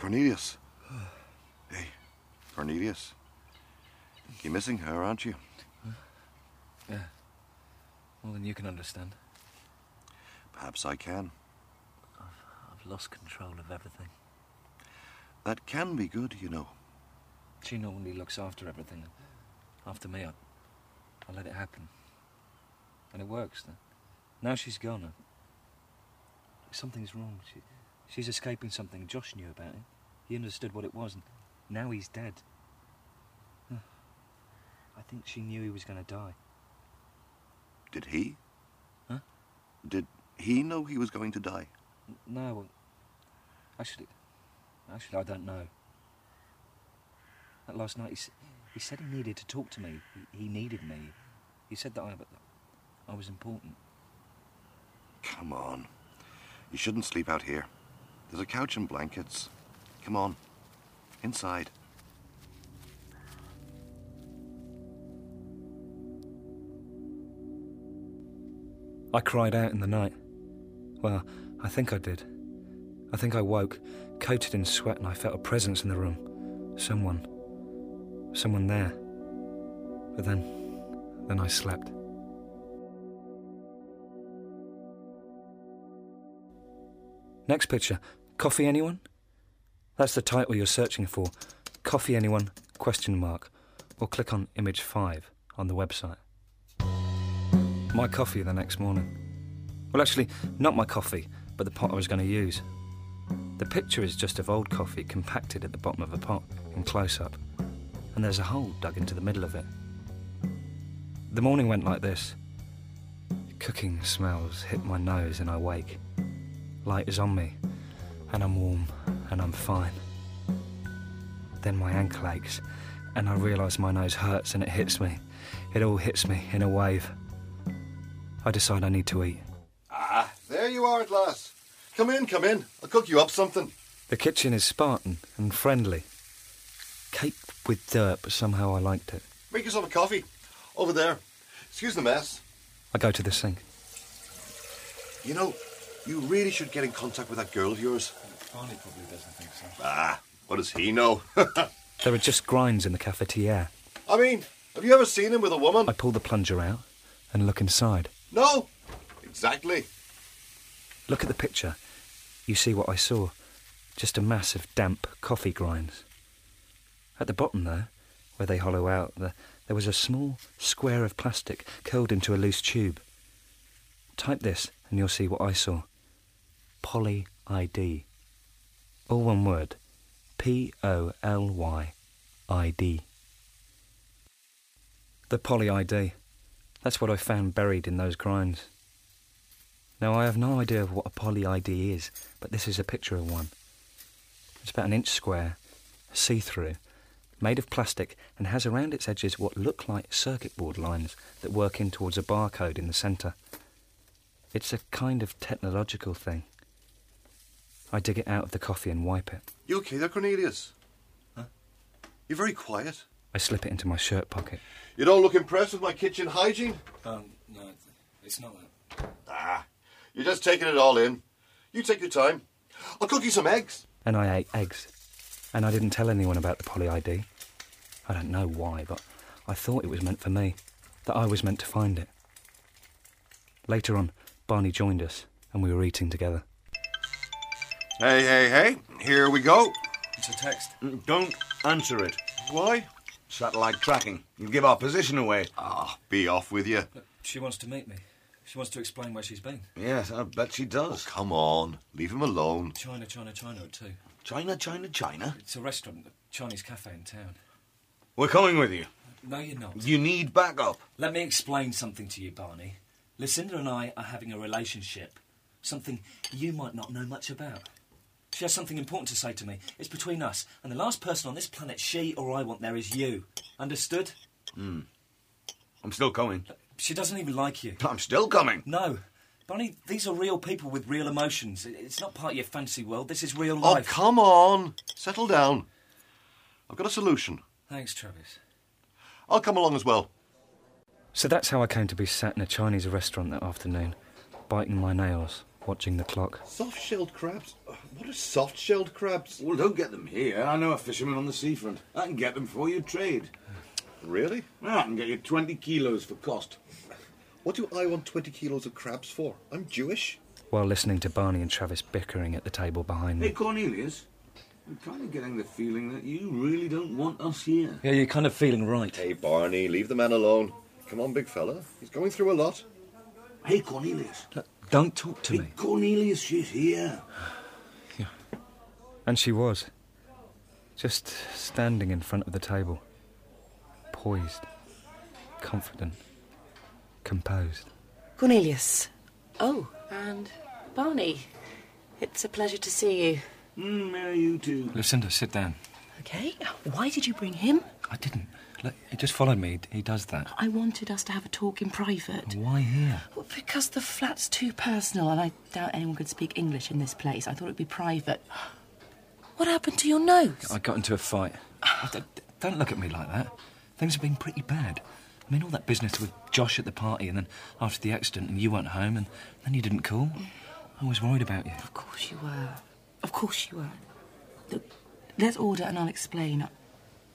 Cornelius. Hey, Cornelius. You're missing her, aren't you? Yeah. More than you can understand. Perhaps I can. I've lost control of everything. That can be good, you know. She normally looks after everything. After me, I, I let it happen. And it works. Now she's gone. Something's wrong. She, she's escaping something. Josh knew about it. He understood what it was, and now he's dead. I think she knew he was going to die. Did he? Huh? Did he know he was going to die? No, actually, actually, I don't know. That last night, he, he said he needed to talk to me. He, he needed me. He said that I, I was important. Come on. You shouldn't sleep out here. There's a couch and blankets. Come on. Inside. I cried out in the night. Well, I think I did. I think I woke, coated in sweat, and I felt a presence in the room. Someone. Someone there. But then. then I slept. Next picture. Coffee anyone? That's the title you're searching for. Coffee anyone? Question mark. Or click on image 5 on the website. My coffee the next morning. Well, actually, not my coffee, but the pot I was going to use. The picture is just of old coffee compacted at the bottom of a pot in close up, and there's a hole dug into the middle of it. The morning went like this cooking smells hit my nose, and I wake. Light is on me, and I'm warm, and I'm fine. Then my ankle aches, and I realise my nose hurts, and it hits me. It all hits me in a wave. I decide I need to eat. Ah, there you are at last. Come in, come in. I'll cook you up something. The kitchen is Spartan and friendly. Caked with dirt, but somehow I liked it. Make yourself a coffee. Over there. Excuse the mess. I go to the sink. You know, you really should get in contact with that girl of yours. Barney probably doesn't think so. Ah, what does he know? *laughs* There are just grinds in the cafetiere. I mean, have you ever seen him with a woman? I pull the plunger out and look inside. No. Exactly. Look at the picture. You see what I saw. Just a mass of damp coffee grinds. At the bottom, there, where they hollow out, the, there was a small square of plastic curled into a loose tube. Type this and you'll see what I saw. Poly ID. All one word. P O L Y I D. The Poly ID. That's what I found buried in those grinds. Now, I have no idea of what a poly ID is, but this is a picture of one. It's about an inch square, see through, made of plastic, and has around its edges what look like circuit board lines that work in towards a barcode in the centre. It's a kind of technological thing. I dig it out of the coffee and wipe it. You okay there, Cornelius? Huh? You're very quiet. I slip it into my shirt pocket. You don't look impressed with my kitchen hygiene? Um, no, it's not that. Ah, you're just taking it all in. You take your time. I'll cook you some eggs. And I ate eggs. And I didn't tell anyone about the poly ID. I don't know why, but I thought it was meant for me, that I was meant to find it. Later on, Barney joined us, and we were eating together. Hey, hey, hey. Here we go. It's a text. Mm, Don't answer it. Why? Satellite tracking. You give our position away. Ah, be off with you. She wants to meet me. She wants to explain where she's been. Yes, I bet she Oh, does. come on. Leave him alone. China, China, China at two. China, China, China. It's a restaurant, a Chinese cafe in town. We're coming with you. No, you're not. You need backup. Let me explain something to you, Barney. Lucinda and I are having a relationship. Something you might not know much about. She has something important to say to me. It's between us, and the last person on this planet she or I want there is you. Understood? Hmm. I'm still coming. She doesn't even like you. I'm still coming. No. Barney, these are real people with real emotions. It's not part of your fantasy world. This is real life. Oh, life. come on. Settle down. I've got a solution. Thanks, Travis. I'll come along as well. So that's how I came to be sat in a Chinese restaurant that afternoon, biting my nails, watching the clock. Soft shelled crabs? Uh, what are soft shelled crabs? Well, don't get them here. I know a fisherman on the seafront. I can get them for you trade. Really? Well, I can get you 20 kilos for cost. What do I want 20 kilos of crabs for? I'm Jewish. While listening to Barney and Travis bickering at the table behind me. Hey. Cornelius. I'm kind of getting the feeling that you really don't want us here. Yeah, you're kind of feeling right. Hey, Barney, leave the man alone. Come on, big fella. He's going through a lot. Hey, Cornelius. Don't talk to me. Cornelius, she's here. Yeah. And she was. Just standing in front of the table. Poised. Confident. Composed. Cornelius. Oh, and Barney. It's a pleasure to see you. Mm, yeah, you too. Lucinda, sit down. Okay, why did you bring him? I didn't. Look, he just followed me. He does that. I wanted us to have a talk in private. Why here? Well, because the flat's too personal, and I doubt anyone could speak English in this place. I thought it'd be private. What happened to your nose? I got into a fight. *sighs* Don't look at me like that. Things have been pretty bad. I mean, all that business with Josh at the party, and then after the accident, and you weren't home, and then you didn't call. I was worried about you. Of course you were. Of course you were. Look, let's order and I'll explain.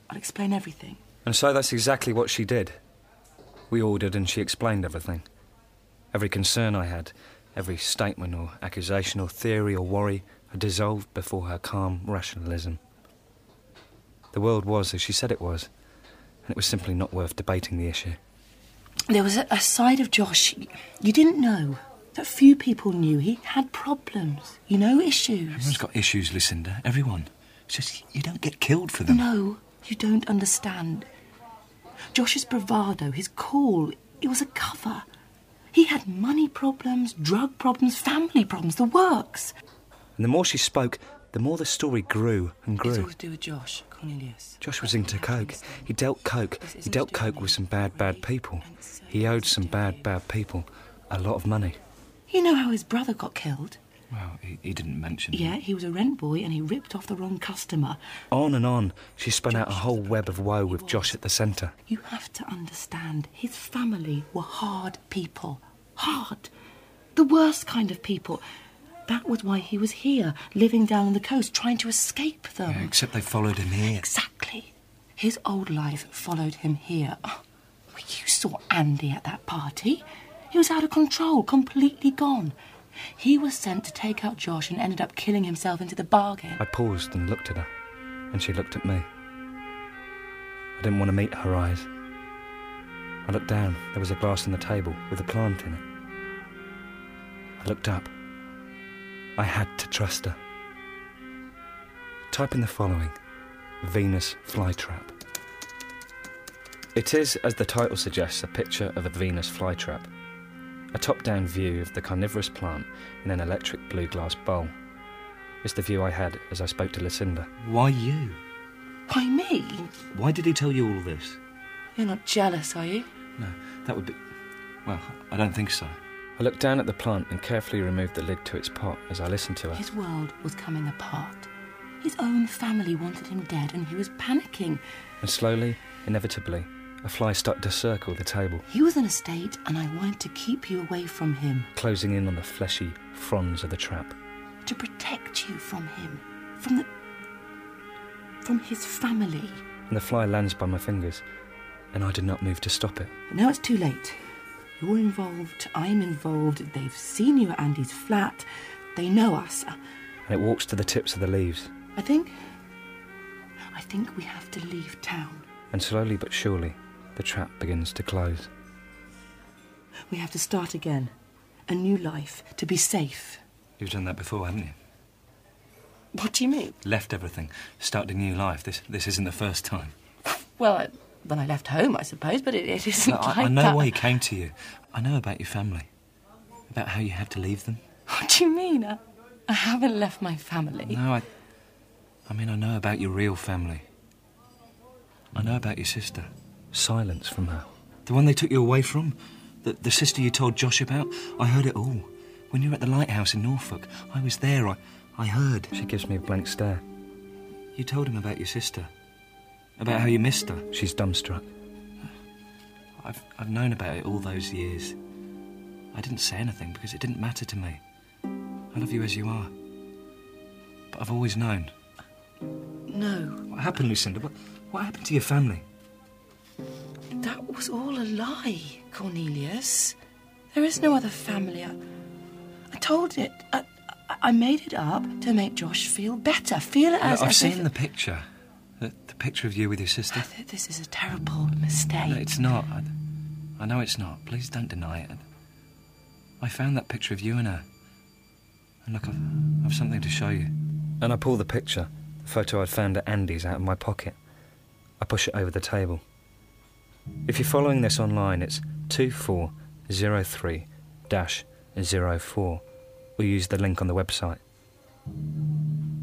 I'll explain everything. And so that's exactly what she did. We ordered, and she explained everything. Every concern I had, every statement or accusation or theory or worry, had dissolved before her calm rationalism. The world was as she said it was, and it was simply not worth debating the issue. There was a, a side of Josh you didn't know, that few people knew. He had problems, you know, issues. Everyone's got issues, Lucinda. Everyone. It's just you don't get killed for them. No, you don't understand. Josh's bravado, his cool, it was a cover. He had money problems, drug problems, family problems, the works. And the more she spoke, the more the story grew and It's grew. all to do with Josh, Cornelius. Josh was into coke. He dealt coke. He dealt coke with some bad, bad people. He owed some bad, bad people a lot of money. You know how his brother got killed? Well, he, he didn't mention. Yeah, he was a rent boy and he ripped off the wrong customer. On and on, she spun out a whole web of woe with Josh at the centre. You have to understand, his family were hard people. Hard. The worst kind of people. That was why he was here, living down on the coast, trying to escape them. Yeah, except they followed him here. Exactly. His old life followed him here. Oh, you saw Andy at that party. He was out of control, completely gone. He was sent to take out Josh and ended up killing himself into the bargain. I paused and looked at her, and she looked at me. I didn't want to meet her eyes. I looked down. There was a glass on the table with a plant in it. I looked up. I had to trust her. Type in the following Venus flytrap. It is, as the title suggests, a picture of a Venus flytrap. A top down view of the carnivorous plant in an electric blue glass bowl. It's the view I had as I spoke to Lucinda. Why you? Why me? Why did he tell you all this? You're not jealous, are you? No, that would be. Well, I don't think so. I looked down at the plant and carefully removed the lid to its pot as I listened to her. His world was coming apart. His own family wanted him dead and he was panicking. And slowly, inevitably, a fly started to circle the table, He was in a state and I wanted to keep you away from him, closing in on the fleshy fronds of the trap. to protect you from him, from the. from his family. And the fly lands by my fingers, and I did not move to stop it. But now it's too late. You're involved, I'm involved, they've seen you at Andy's flat, they know us. And it walks to the tips of the leaves, I think. I think we have to leave town. and slowly but surely, the trap begins to close. We have to start again. A new life, to be safe. You've done that before, haven't you? What do you mean? Left everything, started a new life. This this isn't the first time. Well, I, when I left home, I suppose, but it, it isn't No, I, like I know that. why he came to you. I know about your family. About how you had to leave them. What do you mean? I, I haven't left my family. No, I. I mean, I know about your real family. I know about your sister. Silence from her. The one they took you away from? The, the sister you told Josh about? I heard it all. When you were at the lighthouse in Norfolk, I was there. I, I heard. She gives me a blank stare. You told him about your sister. About how you missed her. She's dumbstruck. I've, I've known about it all those years. I didn't say anything because it didn't matter to me. I love you as you are. But I've always known. No, What happened, Lucinda? What, what happened to your family? That was all a lie, Cornelius. There is no other family. I, I told it. I, I- I made it up to make Josh feel better. Feel it as I've as seen if- the picture. The, the picture of you with your sister. Th- This is a terrible mistake. No, it's not. I, I know it's not. Please don't deny it. I found that picture of you and her. And look, I've, I've something to show you. And I pull the picture, the photo I'd found at Andy's, out of my pocket. I push it over the table. If you're following this online, it's 2403 04, or use the link on the website.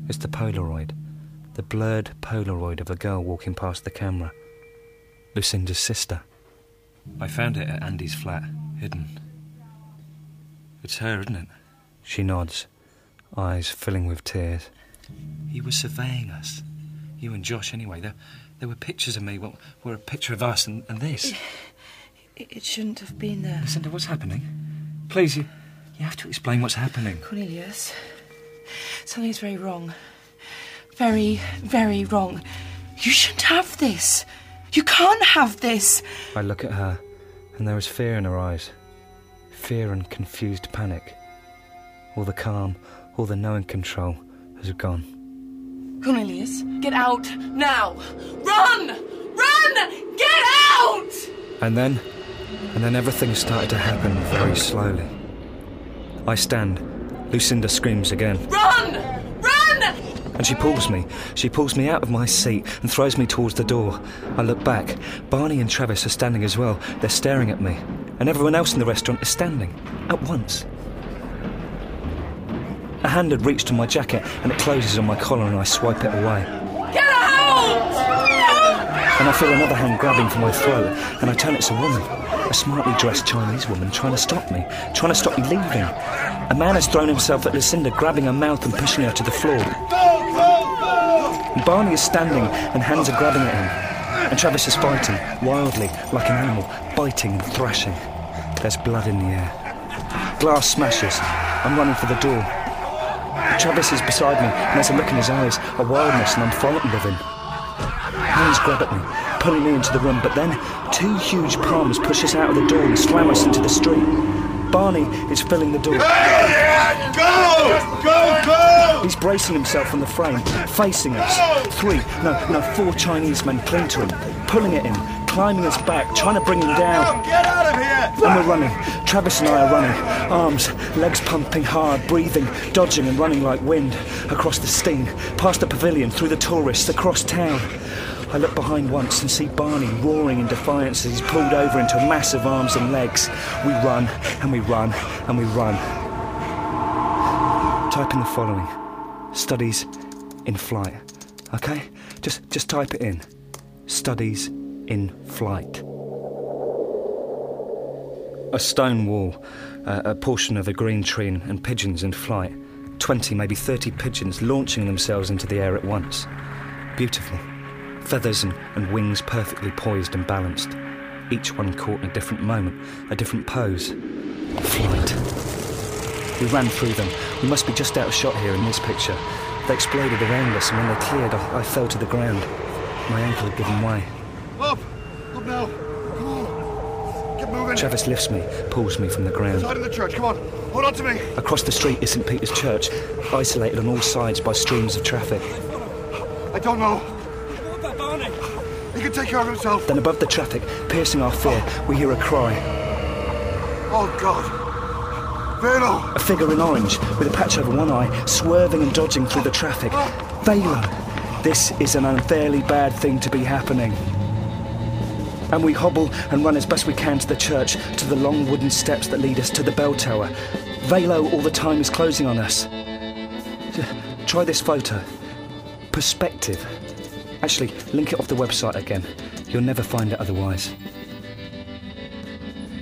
It's the Polaroid, the blurred Polaroid of a girl walking past the camera. Lucinda's sister. I found it at Andy's flat, hidden. It's her, isn't it? She nods, eyes filling with tears. He was surveying us. You and Josh, anyway. There, there were pictures of me. Well, were a picture of us and, and this. It, it shouldn't have been there. Lucinda, what's happening? Please, you, you have to explain what's happening. Cornelius, something's very wrong. Very, very wrong. You shouldn't have this. You can't have this. I look at her, and there is fear in her eyes. Fear and confused panic. All the calm, all the knowing control has gone. Cornelius, get out now. Run! Run! Get out! And then, and then everything started to happen very slowly. I stand. Lucinda screams again. Run! Run! And she pulls me. She pulls me out of my seat and throws me towards the door. I look back. Barney and Travis are standing as well. They're staring at me. And everyone else in the restaurant is standing. At once. A hand had reached to my jacket and it closes on my collar and I swipe it away. Get out! And I feel another hand grabbing for my throat and I turn it's a woman. A smartly dressed Chinese woman trying to stop me, trying to stop me leaving. A man has thrown himself at Lucinda, grabbing her mouth and pushing her to the floor. Barney is standing and hands are grabbing at him. And Travis is fighting, wildly, like an animal, biting and thrashing. There's blood in the air. Glass smashes. I'm running for the door. Travis is beside me, and there's a look in his eyes, a wildness, and I'm frightened of him. Hands grab at me, pulling me into the room, but then two huge palms push us out of the door and slam us into the street. Barney is filling the door. Go! Go, go! He's bracing himself on the frame, facing us. Three, no, no, four Chinese men cling to him, pulling at him, climbing us back, trying to bring him down. Get out of here! And we're running. Travis and I are running. Arms, legs pumping hard, breathing, dodging and running like wind. Across the Steine, past the pavilion, through the tourists, across town. I look behind once and see Barney roaring in defiance as he's pulled over into massive arms and legs. We run, and we run, and we run. Type in the following. Studies in flight. Okay? Just just type it in. Studies in flight. A stone wall, uh, a portion of a green tree, and, pigeons in flight. 20, maybe 30 pigeons launching themselves into the air at once. Beautiful. Feathers and, and wings perfectly poised and balanced. Each one caught in a different moment, a different pose. Flight. We ran through them. We must be just out of shot here in this picture. They exploded around us, and when they cleared, I, I fell to the ground. My ankle had given way. Up! Up now! Come on! Get moving! Travis lifts me, pulls me from the ground. Side of the church, come on! Hold on to me! Across the street is St. Peter's Church, isolated on all sides by streams of traffic. I don't know. He can take care of himself. Then, above the traffic, piercing our fear, we hear a cry. Oh, God. Velo! A figure in orange, with a patch over one eye, swerving and dodging through the traffic. Velo! This is an unfairly bad thing to be happening. And we hobble and run as best we can to the church, to the long wooden steps that lead us to the bell tower. Velo all the time is closing on us. *laughs* Try this photo. Perspective. Actually, link it off the website again. You'll never find it otherwise.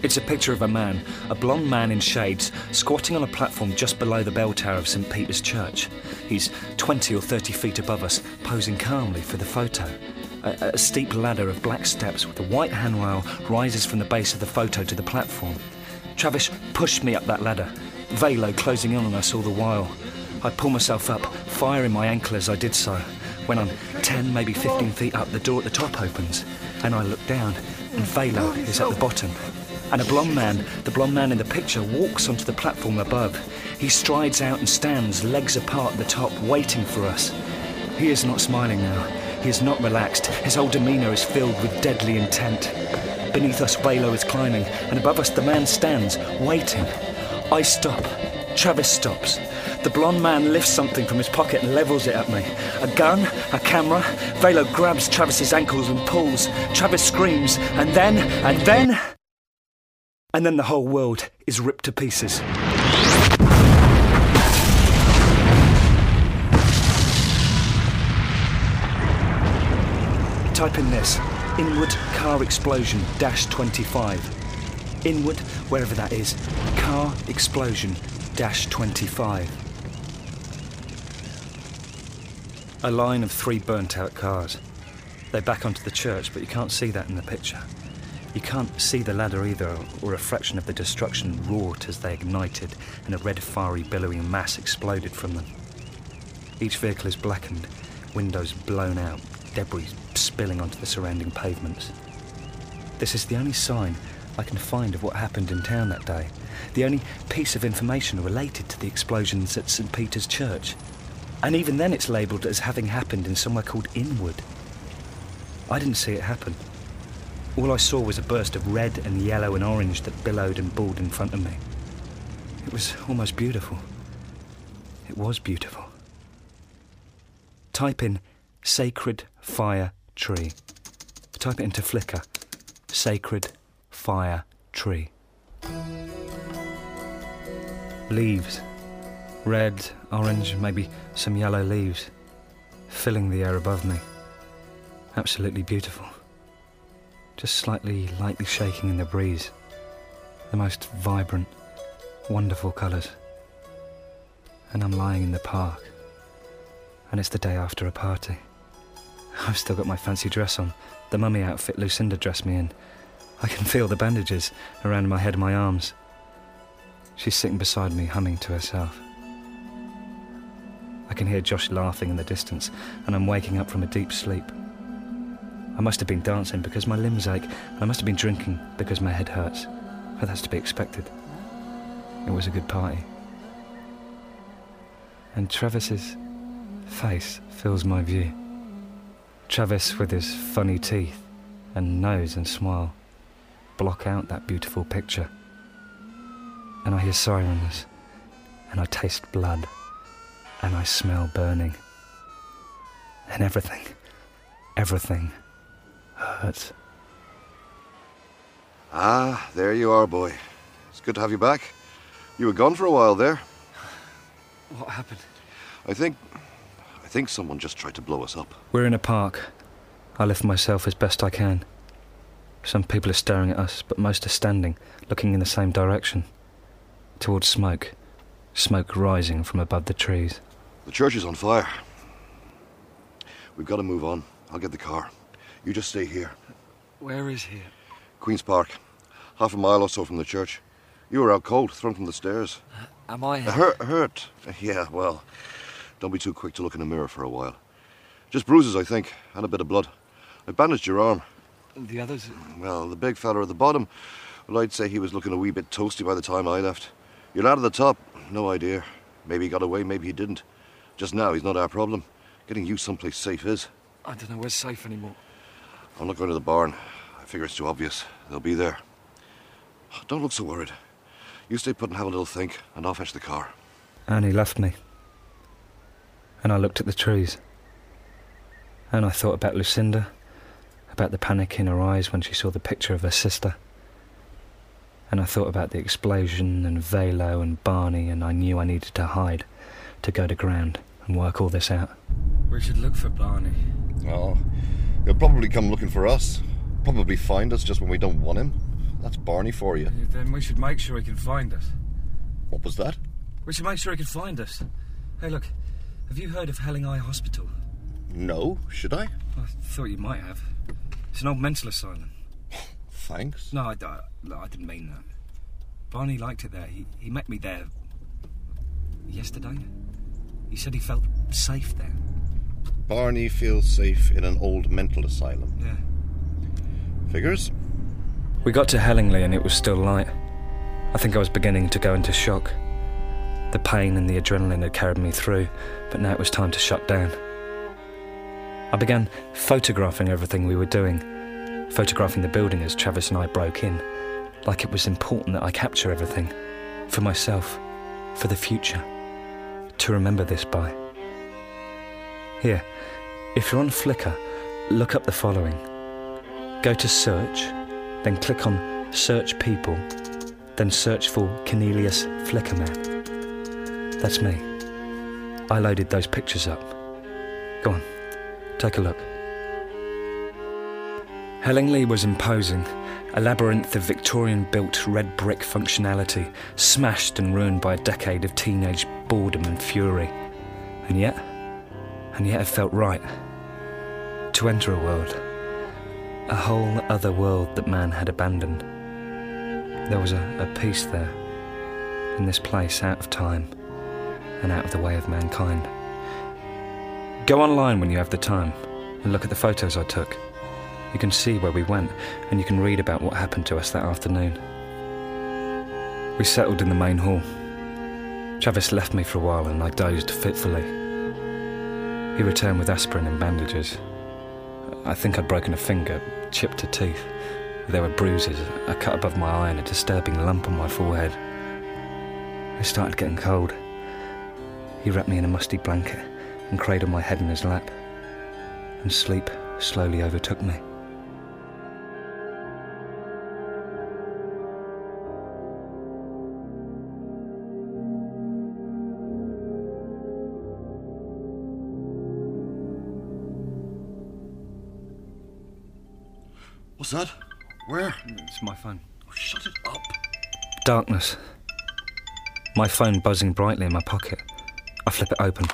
It's a picture of a man, a blonde man in shades, squatting on a platform just below the bell tower of St. Peter's Church. He's 20 or 30 feet above us, posing calmly for the photo. A, a steep ladder of black steps with a white handrail rises from the base of the photo to the platform. Travis pushed me up that ladder, Velo closing in on us all the while. I pull myself up, firing my ankle as I did so. When I'm 10, maybe 15 feet up, the door at the top opens, and I look down, and Velo is at the bottom. And a blond man, the blond man in the picture, walks onto the platform above. He strides out and stands, legs apart at the top, waiting for us. He is not smiling now. He is not relaxed. His whole demeanour is filled with deadly intent. Beneath us, Velo is climbing, and above us, the man stands, waiting. I stop. Travis stops. The blond man lifts something from his pocket and levels it at me. A gun, a camera. Velo grabs Travis's ankles and pulls. Travis screams, and then, and then. And then the whole world is ripped to pieces. Type in this Inward car explosion dash 25. Inward, wherever that is, car explosion dash 25. A line of three burnt out cars. They're back onto the church, but you can't see that in the picture. You can't see the ladder either, or a fraction of the destruction wrought as they ignited and a red, fiery, billowing mass exploded from them. Each vehicle is blackened, windows blown out, debris spilling onto the surrounding pavements. This is the only sign I can find of what happened in town that day, the only piece of information related to the explosions at St. Peter's Church. And even then, it's labelled as having happened in somewhere called Inwood. I didn't see it happen. All I saw was a burst of red and yellow and orange that billowed and balled in front of me. It was almost beautiful. It was beautiful. Type in sacred fire tree. Type it into Flickr. Sacred fire tree. Leaves. Red, orange, maybe some yellow leaves. Filling the air above me. Absolutely beautiful. Just slightly, lightly shaking in the breeze. The most vibrant, wonderful colours. And I'm lying in the park. And it's the day after a party. I've still got my fancy dress on, the mummy outfit Lucinda dressed me in. I can feel the bandages around my head and my arms. She's sitting beside me, humming to herself. I can hear Josh laughing in the distance, and I'm waking up from a deep sleep. I must have been dancing because my limbs ache, and I must have been drinking because my head hurts. But that's to be expected. It was a good party. And Travis's face fills my view. Travis with his funny teeth and nose and smile block out that beautiful picture. And I hear sirens, and I taste blood, and I smell burning. And everything, everything hurts. Ah, there you are, boy. It's good to have you back. You were gone for a while there. What happened? I think. I think someone just tried to blow us up. We're in a park. I lift myself as best I can. Some people are staring at us, but most are standing, looking in the same direction. Towards smoke. Smoke rising from above the trees. The church is on fire. We've got to move on. I'll get the car. You just stay here. Where is he? Queen's Park. Half a mile or so from the church. You were out cold, thrown from the stairs. Uh, am I? Hurt, hurt. Yeah, well, don't be too quick to look in the mirror for a while. Just bruises, I think, and a bit of blood. I bandaged your arm. The others? Well, the big fella at the bottom, well, I'd say he was looking a wee bit toasty by the time I left. Your lad at the top, no idea. Maybe he got away, maybe he didn't. Just now, he's not our problem. Getting you someplace safe is. I don't know where's safe anymore. I'm not going to the barn. I figure it's too obvious. They'll be there. Don't look so worried. You stay put and have a little think, and I'll fetch the car. Annie left me. And I looked at the trees. And I thought about Lucinda, about the panic in her eyes when she saw the picture of her sister. And I thought about the explosion and Velo and Barney, and I knew I needed to hide, to go to ground and work all this out. We should look for Barney. Oh, he'll probably come looking for us. Probably find us just when we don't want him. That's Barney for you. Then we should make sure he can find us. What was that? We should make sure he can find us. Hey, look, have you heard of Hellingly Hospital? No, should I? I thought you might have. It's an old mental asylum. *laughs* Thanks. No, I, I, no, I didn't mean that. Barney liked it there. He, he met me there yesterday. He said he felt safe there. Barney feels safe in an old mental asylum. Yeah. Figures? We got to Hellingly and it was still light. I think I was beginning to go into shock. The pain and the adrenaline had carried me through, but now it was time to shut down. I began photographing everything we were doing, photographing the building as Travis and I broke in, like it was important that I capture everything for myself, for the future, to remember this by. Here, if you're on Flickr, look up the following. Go to search, then click on search people, then search for Cornelius Flickerman. That's me. I loaded those pictures up. Go on, take a look. Hellingly was imposing, a labyrinth of Victorian built red brick functionality, smashed and ruined by a decade of teenage boredom and fury. And yet, and yet it felt right. To enter a world, a whole other world that man had abandoned. There was a, a peace there, in this place out of time and out of the way of mankind. Go online when you have the time and look at the photos I took. You can see where we went and you can read about what happened to us that afternoon. We settled in the main hall. Travis left me for a while and I dozed fitfully. He returned with aspirin and bandages. I think I'd broken a finger, chipped a tooth. There were bruises, a cut above my eye, and a disturbing lump on my forehead. It started getting cold. He wrapped me in a musty blanket and cradled my head in his lap. And sleep slowly overtook me. What's that? Where? It's my phone. Oh, shut it up. Darkness. My phone buzzing brightly in my pocket. I flip it open.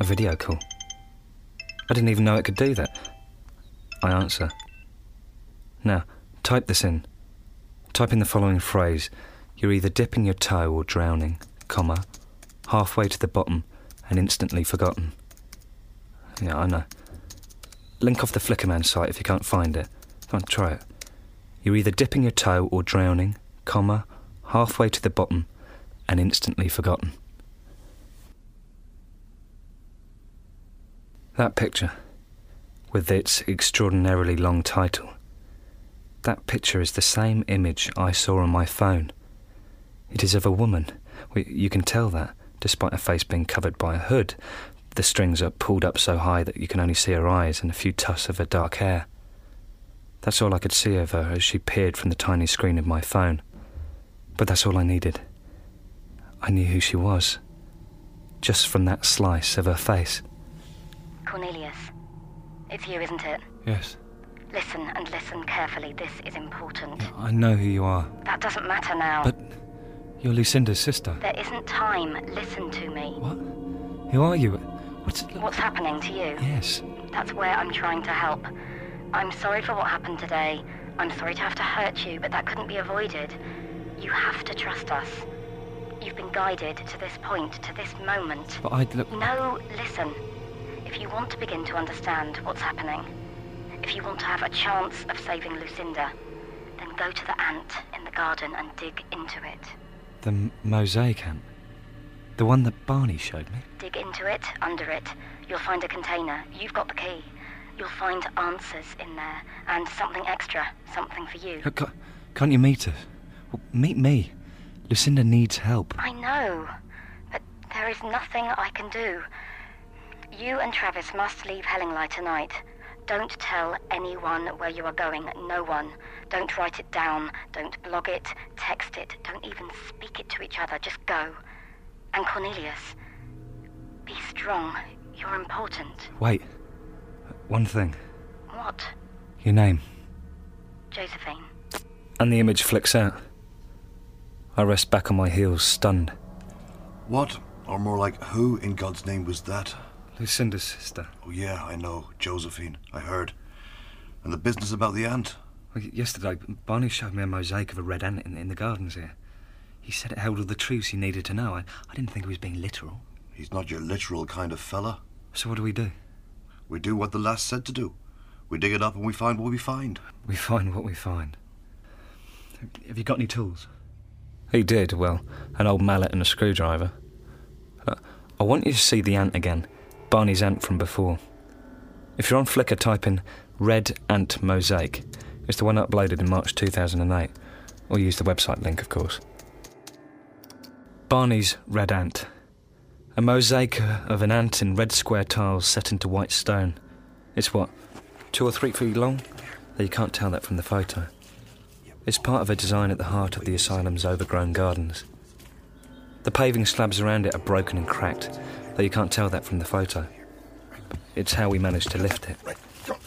A video call. I didn't even know it could do that. I answer. Now, type this in. Type in the following phrase. You're either dipping your toe or drowning, comma, halfway to the bottom and instantly forgotten. Yeah, I know. Link off the Flickerman site if you can't find it. Come on, try it. You're either dipping your toe or drowning, comma, halfway to the bottom and instantly forgotten. That picture, with its extraordinarily long title, that picture is the same image I saw on my phone. It is of a woman. You can tell that, despite her face being covered by a hood. The strings are pulled up so high that you can only see her eyes and a few tufts of her dark hair. That's all I could see of her as she peered from the tiny screen of my phone. But that's all I needed. I knew who she was, just from that slice of her face. Cornelius, it's you, isn't it? Yes, Listen and listen carefully. This is important. I know who you are. That doesn't matter now. But you're Lucinda's sister. There isn't time. Listen to me. What? Who are you? What's. What's happening to you? Yes. That's where I'm trying to help. I'm sorry for what happened today. I'm sorry to have to hurt you, but that couldn't be avoided. You have to trust us. You've been guided to this point, to this moment. But I'd look. No, listen. If you want to begin to understand what's happening, if you want to have a chance of saving Lucinda, then go to the ant in the garden and dig into it. The m- mosaic ant. The one that Barney showed me. Dig into it, under it. You'll find a container. You've got the key. You'll find answers in there, and something extra, something for you. Look, can't you meet us? Well, meet me. Lucinda needs help. I know, but there is nothing I can do. You and Travis must leave Hellingly tonight. Don't tell anyone where you are going. No one. Don't write it down. Don't blog it, text it. Don't even speak it to each other. Just go. And Cornelius, be strong. You're important. Wait. One thing. What? Your name. Josephine. And the image flicks out. I rest back on my heels, stunned. What, or more like who in God's name was that? Lucinda's sister. Oh, yeah, I know. Josephine. I heard. And the business about the ant? Well, Yesterday, Barney showed me a mosaic of a red ant in, in the gardens here. He said it held all the truths he needed to know. I, I didn't think he was being literal. He's not your literal kind of fella. So what do we do? We do what the lass said to do. We dig it up and we find what we find. We find what we find. Have you got any tools? He did, well, an old mallet and a screwdriver. Uh, I want you to see the ant again. Barney's ant from before. If you're on Flickr, type in Red Ant Mosaic. It's the one uploaded in March 2008. Or use the website link, of course. Barney's Red Ant. A mosaic of an ant in red square tiles set into white stone. It's what, two or three feet long? Though you can't tell that from the photo. It's part of a design at the heart of the asylum's overgrown gardens. The paving slabs around it are broken and cracked, though you can't tell that from the photo. It's how we managed to lift it.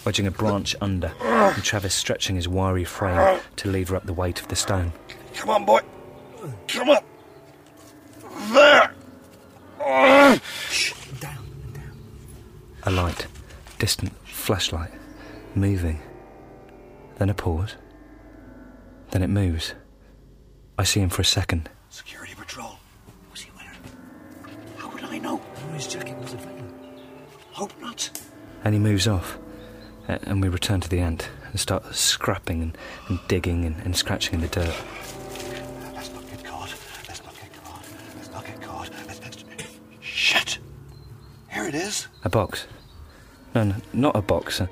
wedging a branch under, and Travis stretching his wiry frame to lever up the weight of the stone. Come on, boy. Come on. There. Down, down. A light, distant flashlight, moving. Then a pause. Then it moves. I see him for a second. Security patrol. What's he wearing? How would I know? His jacket was a available. Hope not. And he moves off. Uh, and we return to the ant and start scrapping and, and digging and, and scratching in the dirt. Let's not get caught. Let's not get caught. Let's not get caught. Let's, let's... Shit! Here it is. A box. No, no not a box. A,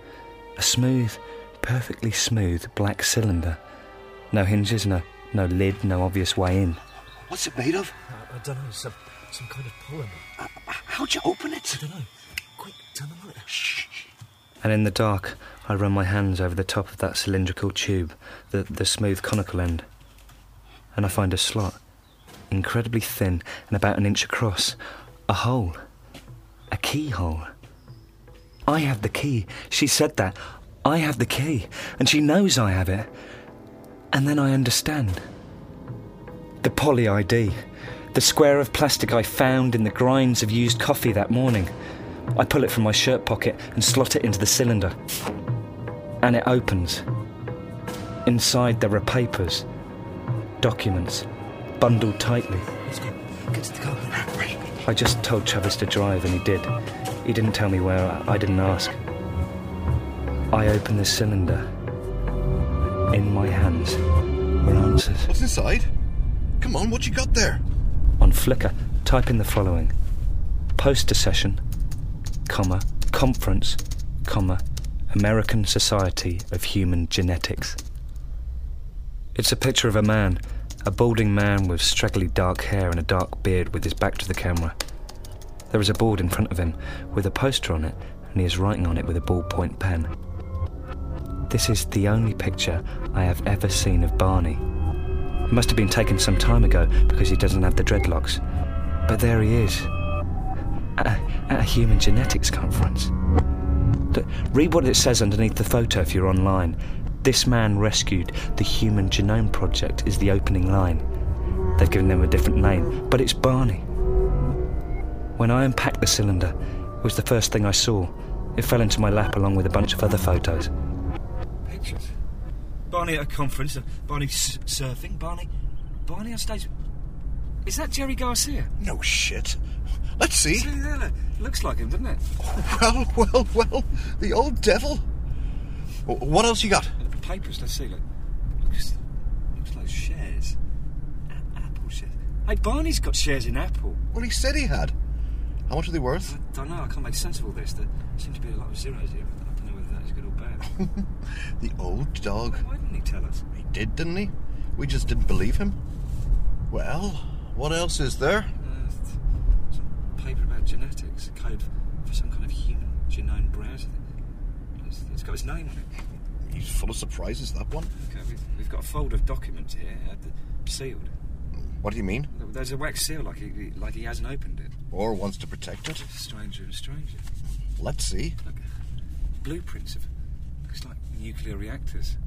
a smooth, perfectly smooth black cylinder. No hinges, no, no lid, no obvious way in. What's it made of? Uh, I don't know, some, some kind of polymer. How'd you open it? I don't know. Quick, turn the light. And in the dark, I run my hands over the top of that cylindrical tube, the, the smooth conical end. And I find a slot, incredibly thin and about an inch across. A hole. A keyhole. I have the key. She said that. I have the key. And she knows I have it. And then I understand. The poly ID. The square of plastic I found in the grinds of used coffee that morning. I pull it from my shirt pocket and slot it into the cylinder. And it opens. Inside there are papers, documents, bundled tightly. Let's go. Get to the car. I just told Travis to drive and he did. He didn't tell me where, I I didn't ask. I open the cylinder. In my hands were answers. What's inside? Come on, what you got there? Flickr, type in the following poster session, comma, conference, comma, American Society of Human Genetics. It's a picture of a man, a balding man with straggly dark hair and a dark beard with his back to the camera. There is a board in front of him with a poster on it, and he is writing on it with a ballpoint pen. This is the only picture I have ever seen of Barney. It must have been taken some time ago because he doesn't have the dreadlocks. But there he is. At a, at a human genetics conference. Look, read what it says underneath the photo if you're online. This man rescued the Human Genome Project is the opening line. They've given him a different name, but it's Barney. When I unpacked the cylinder, it was the first thing I saw. It fell into my lap along with a bunch of other photos. Pictures. Barney at a conference. uh, Barney s- surfing. Barney. Barney on stage. Is that Jerry Garcia? No shit. Let's see. See. Looks like him, doesn't it? *laughs* Well, well, well. The old devil. What else you got? Papers, let's see. Look. Looks, looks like shares. A- Apple shares. Hey, Barney's got shares in Apple. Well, he said he had. How much are they worth? I don't know, I can't make sense of all this. There seem to be a lot of zeros here. *laughs* The old dog. Why didn't he tell us? He did, didn't he? We just didn't believe him. Well, what else is there? Uh, some paper about genetics, a code for some kind of human genome browser. It's, it's got his name on it. He's full of surprises, that one. Okay, we've, we've got a folder of documents here, uh, the, sealed. What do you mean? There's a wax seal, like he, like he hasn't opened it. Or wants to protect it? Stranger and stranger. Let's see. Look, blueprints of looks like nuclear reactors.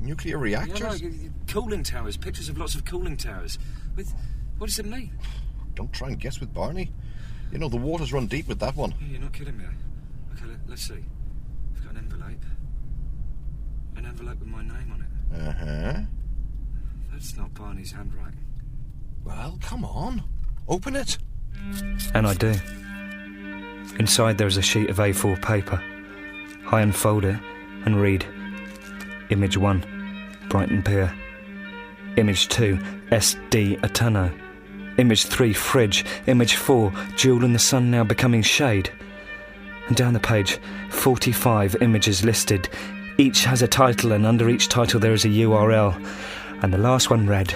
Nuclear Yeah, reactors? no, y- y- cooling towers. Pictures of lots of cooling towers. With what does it mean? Don't try and guess with Barney. You know, the waters run deep with that one. Yeah, You're not kidding me. Okay, let's see. I've got an envelope. An envelope with my name on it. Uh huh. That's not Barney's handwriting. Well, come on. Open it. And I do. Inside there is a sheet of A4 paper. I unfold it and read Image 1, Brighton Pier. Image 2, SD Eterno. Image 3, Fridge. Image 4, Jewel in the Sun now becoming shade. And down the page, 45 images listed. Each has a title, and under each title there is a URL. And the last one read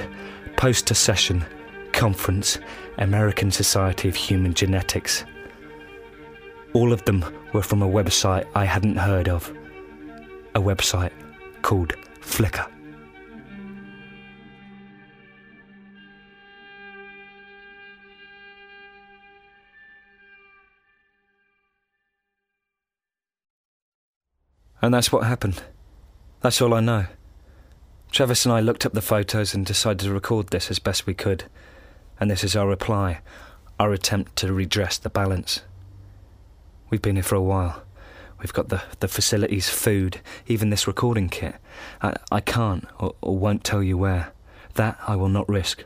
Poster Session, Conference, American Society of Human Genetics. All of them were from a website I hadn't heard of. A website called Flickr. And that's what happened. That's all I know. Travis and I looked up the photos and decided to record this as best we could. And this is our reply, our attempt to redress the balance. We've been here for a while. We've got the, the facilities, food, even this recording kit. I, I can't or, or won't tell you where. That I will not risk.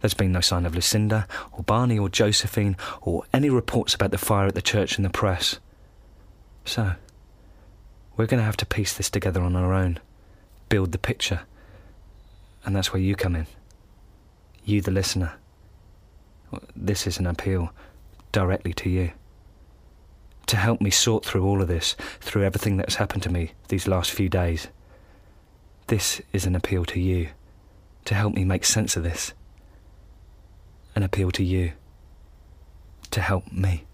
There's been no sign of Lucinda, or Barney, or Josephine, or any reports about the fire at the church in the press. So, we're going to have to piece this together on our own, build the picture. And that's where you come in. You, the listener. This is an appeal directly to you. To help me sort through all of this, through everything that's happened to me these last few days. This is an appeal to you, to help me make sense of this an appeal to you to help me.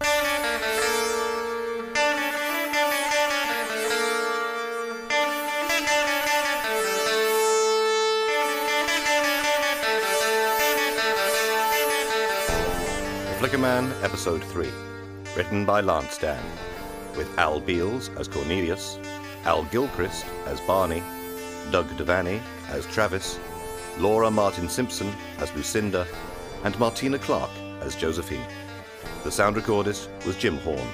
Flicker Man, Episode 3. Written by Lance Dann. With Al Beals as Cornelius, Al Gilchrist as Barney, Doug Devaney as Travis, Laura Martin Simpson as Lucinda, and Martina Clark as Josephine. The sound recordist was Jim Horn.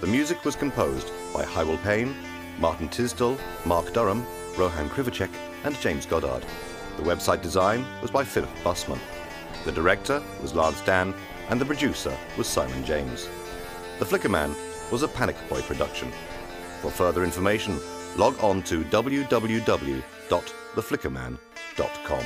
The music was composed by Hywel Payne, Martin Tisdall, Mark Durham, Rohan Krivacek, and James Goddard. The website design was by Philip Bussman. The director was Lance Dann, and the producer was Simon James. The Flicker Man was a Panic Boy production. For further information, log on to www.theflickerman.com.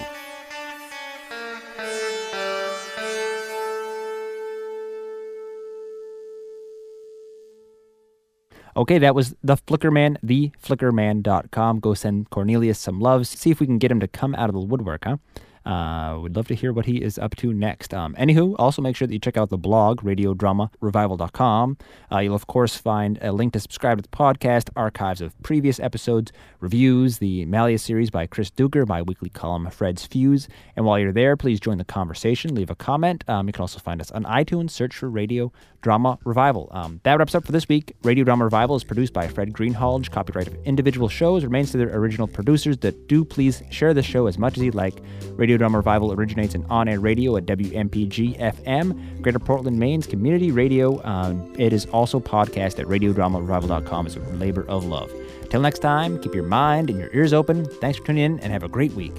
Okay, that was The Flickerman, theflickerman.com. Go send Cornelius some loves. See if we can get him to come out of the woodwork, huh? Uh, we'd love to hear what he is up to next. Um, anywho, also make sure that you check out the blog, radiodramarevival.com. Uh, you'll, of course, find a link to subscribe to the podcast, archives of previous episodes, reviews, the Malleus series by Chris Duker, my weekly column, Fred's Fuse. And while you're there, please join the conversation, leave a comment. Um, you can also find us on iTunes, search for Radio Drama Revival. Um, that wraps up for this week. Radio Drama Revival is produced by Fred Greenhalgh. Copyright of individual shows remains to their original producers. That do please share the show as much as you'd like. Radio Drama Revival originates in on-air radio at WMPG FM, Greater Portland, Maine's community radio. Um, it is also podcast at RadioDramaRevival.com. It's a labor of love. Till next time, keep your mind and your ears open. Thanks for tuning in and have a great week.